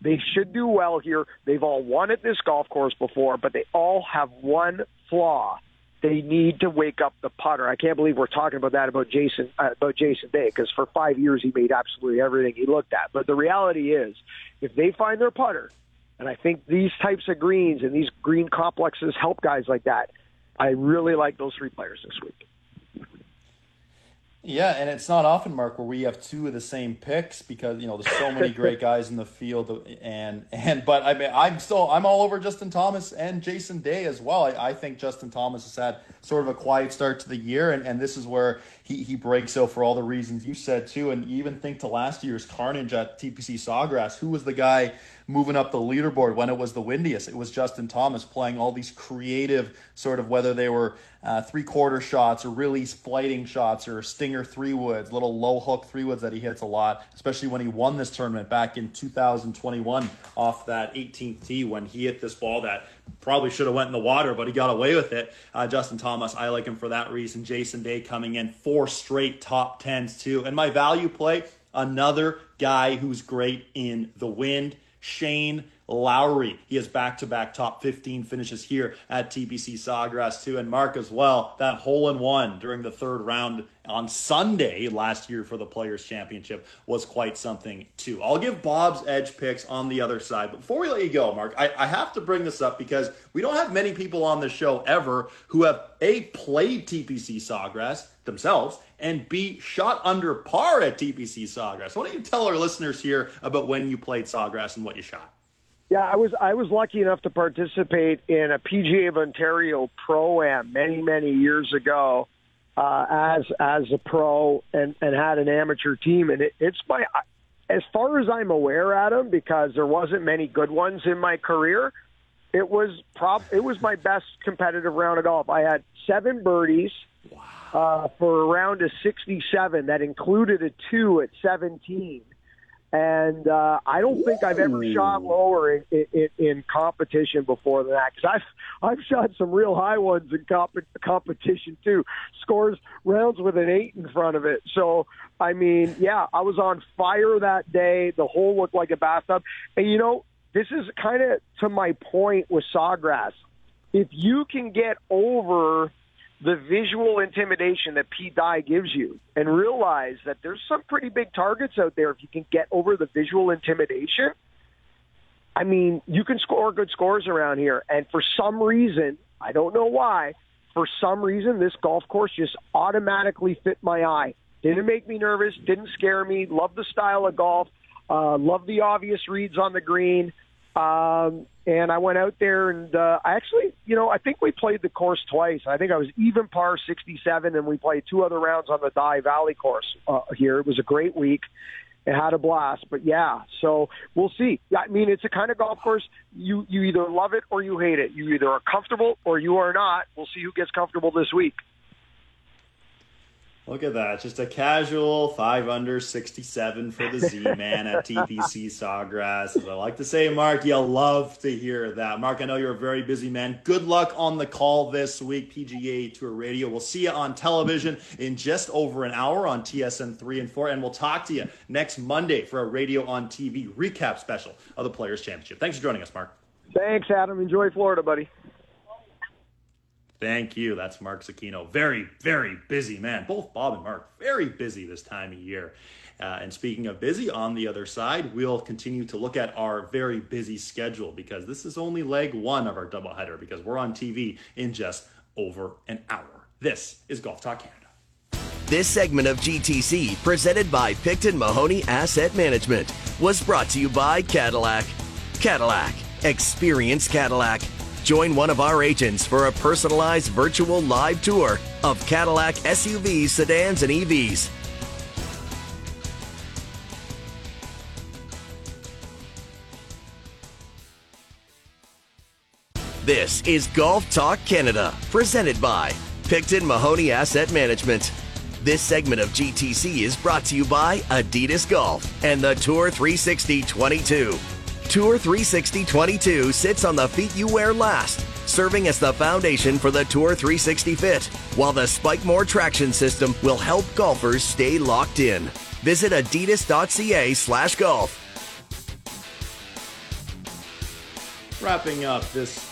They should do well here. They've all won at this golf course before, but they all have one flaw. They need to wake up the putter. I can't believe we're talking about that about Jason uh, about Jason Day because for five years he made absolutely everything he looked at. But the reality is, if they find their putter, and I think these types of greens and these green complexes help guys like that. I really like those three players this week. Yeah, and it's not often, Mark, where we have two of the same picks because you know there's so many great guys in the field, and and but I mean I'm still I'm all over Justin Thomas and Jason Day as well. I, I think Justin Thomas has had sort of a quiet start to the year, and, and this is where he, he breaks out for all the reasons you said too. And even think to last year's carnage at TPC Sawgrass, who was the guy moving up the leaderboard when it was the windiest? It was Justin Thomas playing all these creative sort of whether they were uh, three quarter shots or really flighting shots or stinger three woods, little low hook three woods that he hits a lot, especially when he won this tournament back in 2021 off that 18th tee when he hit this ball that probably should have went in the water, but he got away with it. Uh, Justin Thomas, I like him for that reason. Jason Day coming in four straight top tens too, and my value play another guy who's great in the wind Shane Lowry. He has back to back top 15 finishes here at TPC Sawgrass, too. And Mark as well, that hole in one during the third round on Sunday last year for the Players' Championship was quite something, too. I'll give Bob's edge picks on the other side. But before we let you go, Mark, I, I have to bring this up because we don't have many people on the show ever who have A, played TPC Sawgrass themselves, and B, shot under par at TPC Sawgrass. Why don't you tell our listeners here about when you played Sawgrass and what you shot? Yeah, I was I was lucky enough to participate in a PGA of Ontario pro am many many years ago uh, as as a pro and and had an amateur team and it, it's my as far as I'm aware, Adam, because there wasn't many good ones in my career. It was prob it was my best competitive round of golf. I had seven birdies uh, for a round of 67 that included a two at 17 and uh, I don't think I've ever shot lower in, in, in competition before than that because I've I've shot some real high ones in comp- competition too. Scores rounds with an eight in front of it. So I mean, yeah, I was on fire that day. The hole looked like a bathtub, and you know, this is kind of to my point with Sawgrass. If you can get over the visual intimidation that Pete Dye gives you and realize that there's some pretty big targets out there if you can get over the visual intimidation. I mean, you can score good scores around here. And for some reason, I don't know why, for some reason, this golf course just automatically fit my eye. Didn't make me nervous, didn't scare me, love the style of golf, uh, love the obvious reads on the green. Um, and I went out there and uh, I actually, you know, I think we played the course twice. I think I was even par 67, and we played two other rounds on the Dye Valley course uh, here. It was a great week. It had a blast, but yeah. So we'll see. I mean, it's a kind of golf course you you either love it or you hate it. You either are comfortable or you are not. We'll see who gets comfortable this week. Look at that. Just a casual 5 under 67 for the Z Man at TPC Sawgrass. As I like to say, Mark, you'll love to hear that. Mark, I know you're a very busy man. Good luck on the call this week, PGA Tour Radio. We'll see you on television in just over an hour on TSN 3 and 4. And we'll talk to you next Monday for a Radio on TV recap special of the Players' Championship. Thanks for joining us, Mark. Thanks, Adam. Enjoy Florida, buddy. Thank you. That's Mark Zecchino. Very, very busy man. Both Bob and Mark, very busy this time of year. Uh, and speaking of busy, on the other side, we'll continue to look at our very busy schedule because this is only leg one of our doubleheader because we're on TV in just over an hour. This is Golf Talk Canada. This segment of GTC, presented by Picton Mahoney Asset Management, was brought to you by Cadillac. Cadillac. Experience Cadillac. Join one of our agents for a personalized virtual live tour of Cadillac SUVs, sedans, and EVs. This is Golf Talk Canada, presented by Picton Mahoney Asset Management. This segment of GTC is brought to you by Adidas Golf and the Tour 360 22. Tour 360 22 sits on the feet you wear last, serving as the foundation for the Tour 360 fit, while the Spikemore traction system will help golfers stay locked in. Visit adidas.ca slash golf. Wrapping up this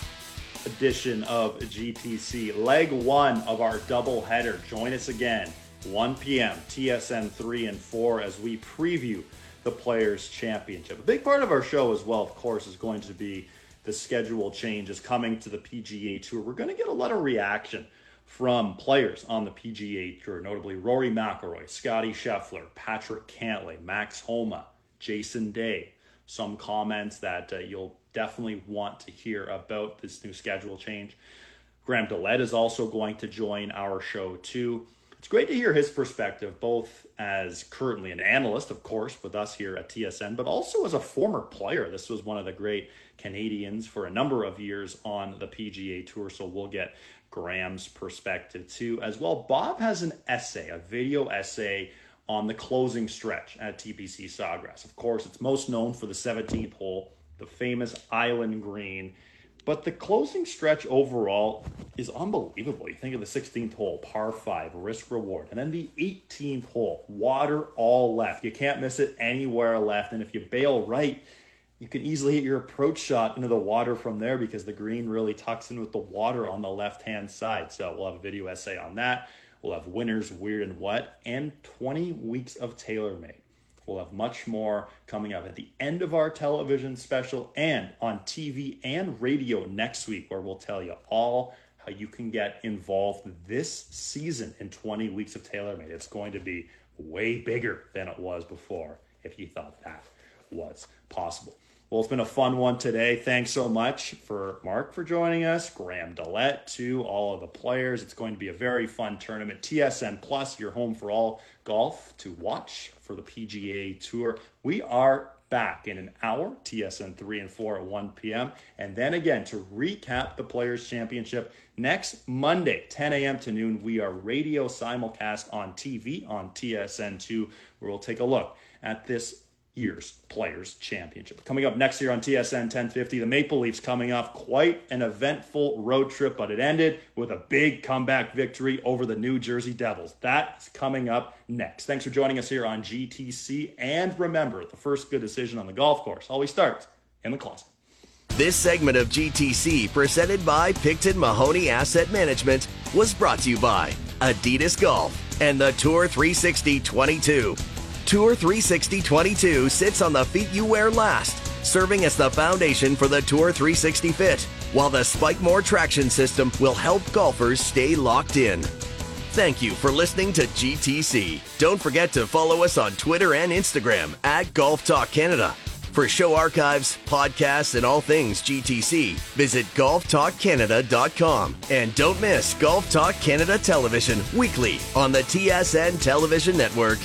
edition of GTC, leg one of our double header. Join us again, 1 p.m., TSN 3 and 4, as we preview the Players' Championship. A big part of our show as well, of course, is going to be the schedule changes coming to the PGA Tour. We're going to get a lot of reaction from players on the PGA Tour, notably Rory McIlroy, Scottie Scheffler, Patrick Cantlay, Max Homa, Jason Day. Some comments that uh, you'll definitely want to hear about this new schedule change. Graham DeLaet is also going to join our show too. It's great to hear his perspective, both as currently an analyst, of course, with us here at TSN, but also as a former player. This was one of the great Canadians for a number of years on the PGA Tour, so we'll get Graham's perspective too. As well, Bob has an essay, a video essay on the closing stretch at TPC Sawgrass. Of course, it's most known for the 17th hole, the famous Island Green. But the closing stretch overall is unbelievable. You think of the 16th hole, par 5, risk reward. And then the 18th hole, water all left. You can't miss it anywhere left. And if you bail right, you can easily hit your approach shot into the water from there because the green really tucks in with the water on the left hand side. So we'll have a video essay on that. We'll have winners, weird and what, and 20 weeks of TaylorMade. We'll have much more coming up at the end of our television special and on TV and radio next week, where we'll tell you all how you can get involved this season in 20 weeks of TaylorMade. It's going to be way bigger than it was before if you thought that was possible. Well, it's been a fun one today. Thanks so much for Mark for joining us, Graham DeLaet, to all of the players. It's going to be a very fun tournament. TSN Plus, your home for all golf to watch for the PGA Tour. We are back in an hour, TSN 3 and 4 at 1 p.m. And then again to recap the Players' Championship next Monday, 10 a.m. to noon. We are radio simulcast on TV on TSN 2, where we'll take a look at this year's Players Championship. Coming up next year on TSN 1050, the Maple Leafs coming off quite an eventful road trip, but it ended with a big comeback victory over the New Jersey Devils. That's coming up next. Thanks for joining us here on GTC. And remember, the first good decision on the golf course always starts in the closet. This segment of GTC, presented by Picton Mahoney Asset Management, was brought to you by Adidas Golf and the Tour 360 22. Tour 360 22 sits on the feet you wear last, serving as the foundation for the Tour 360 fit, while the Spikemore traction system will help golfers stay locked in. Thank you for listening to GTC. Don't forget to follow us on Twitter and Instagram at Golf Talk Canada. For show archives, podcasts, and all things GTC, visit golftalkcanada.com. And don't miss Golf Talk Canada Television weekly on the TSN Television Network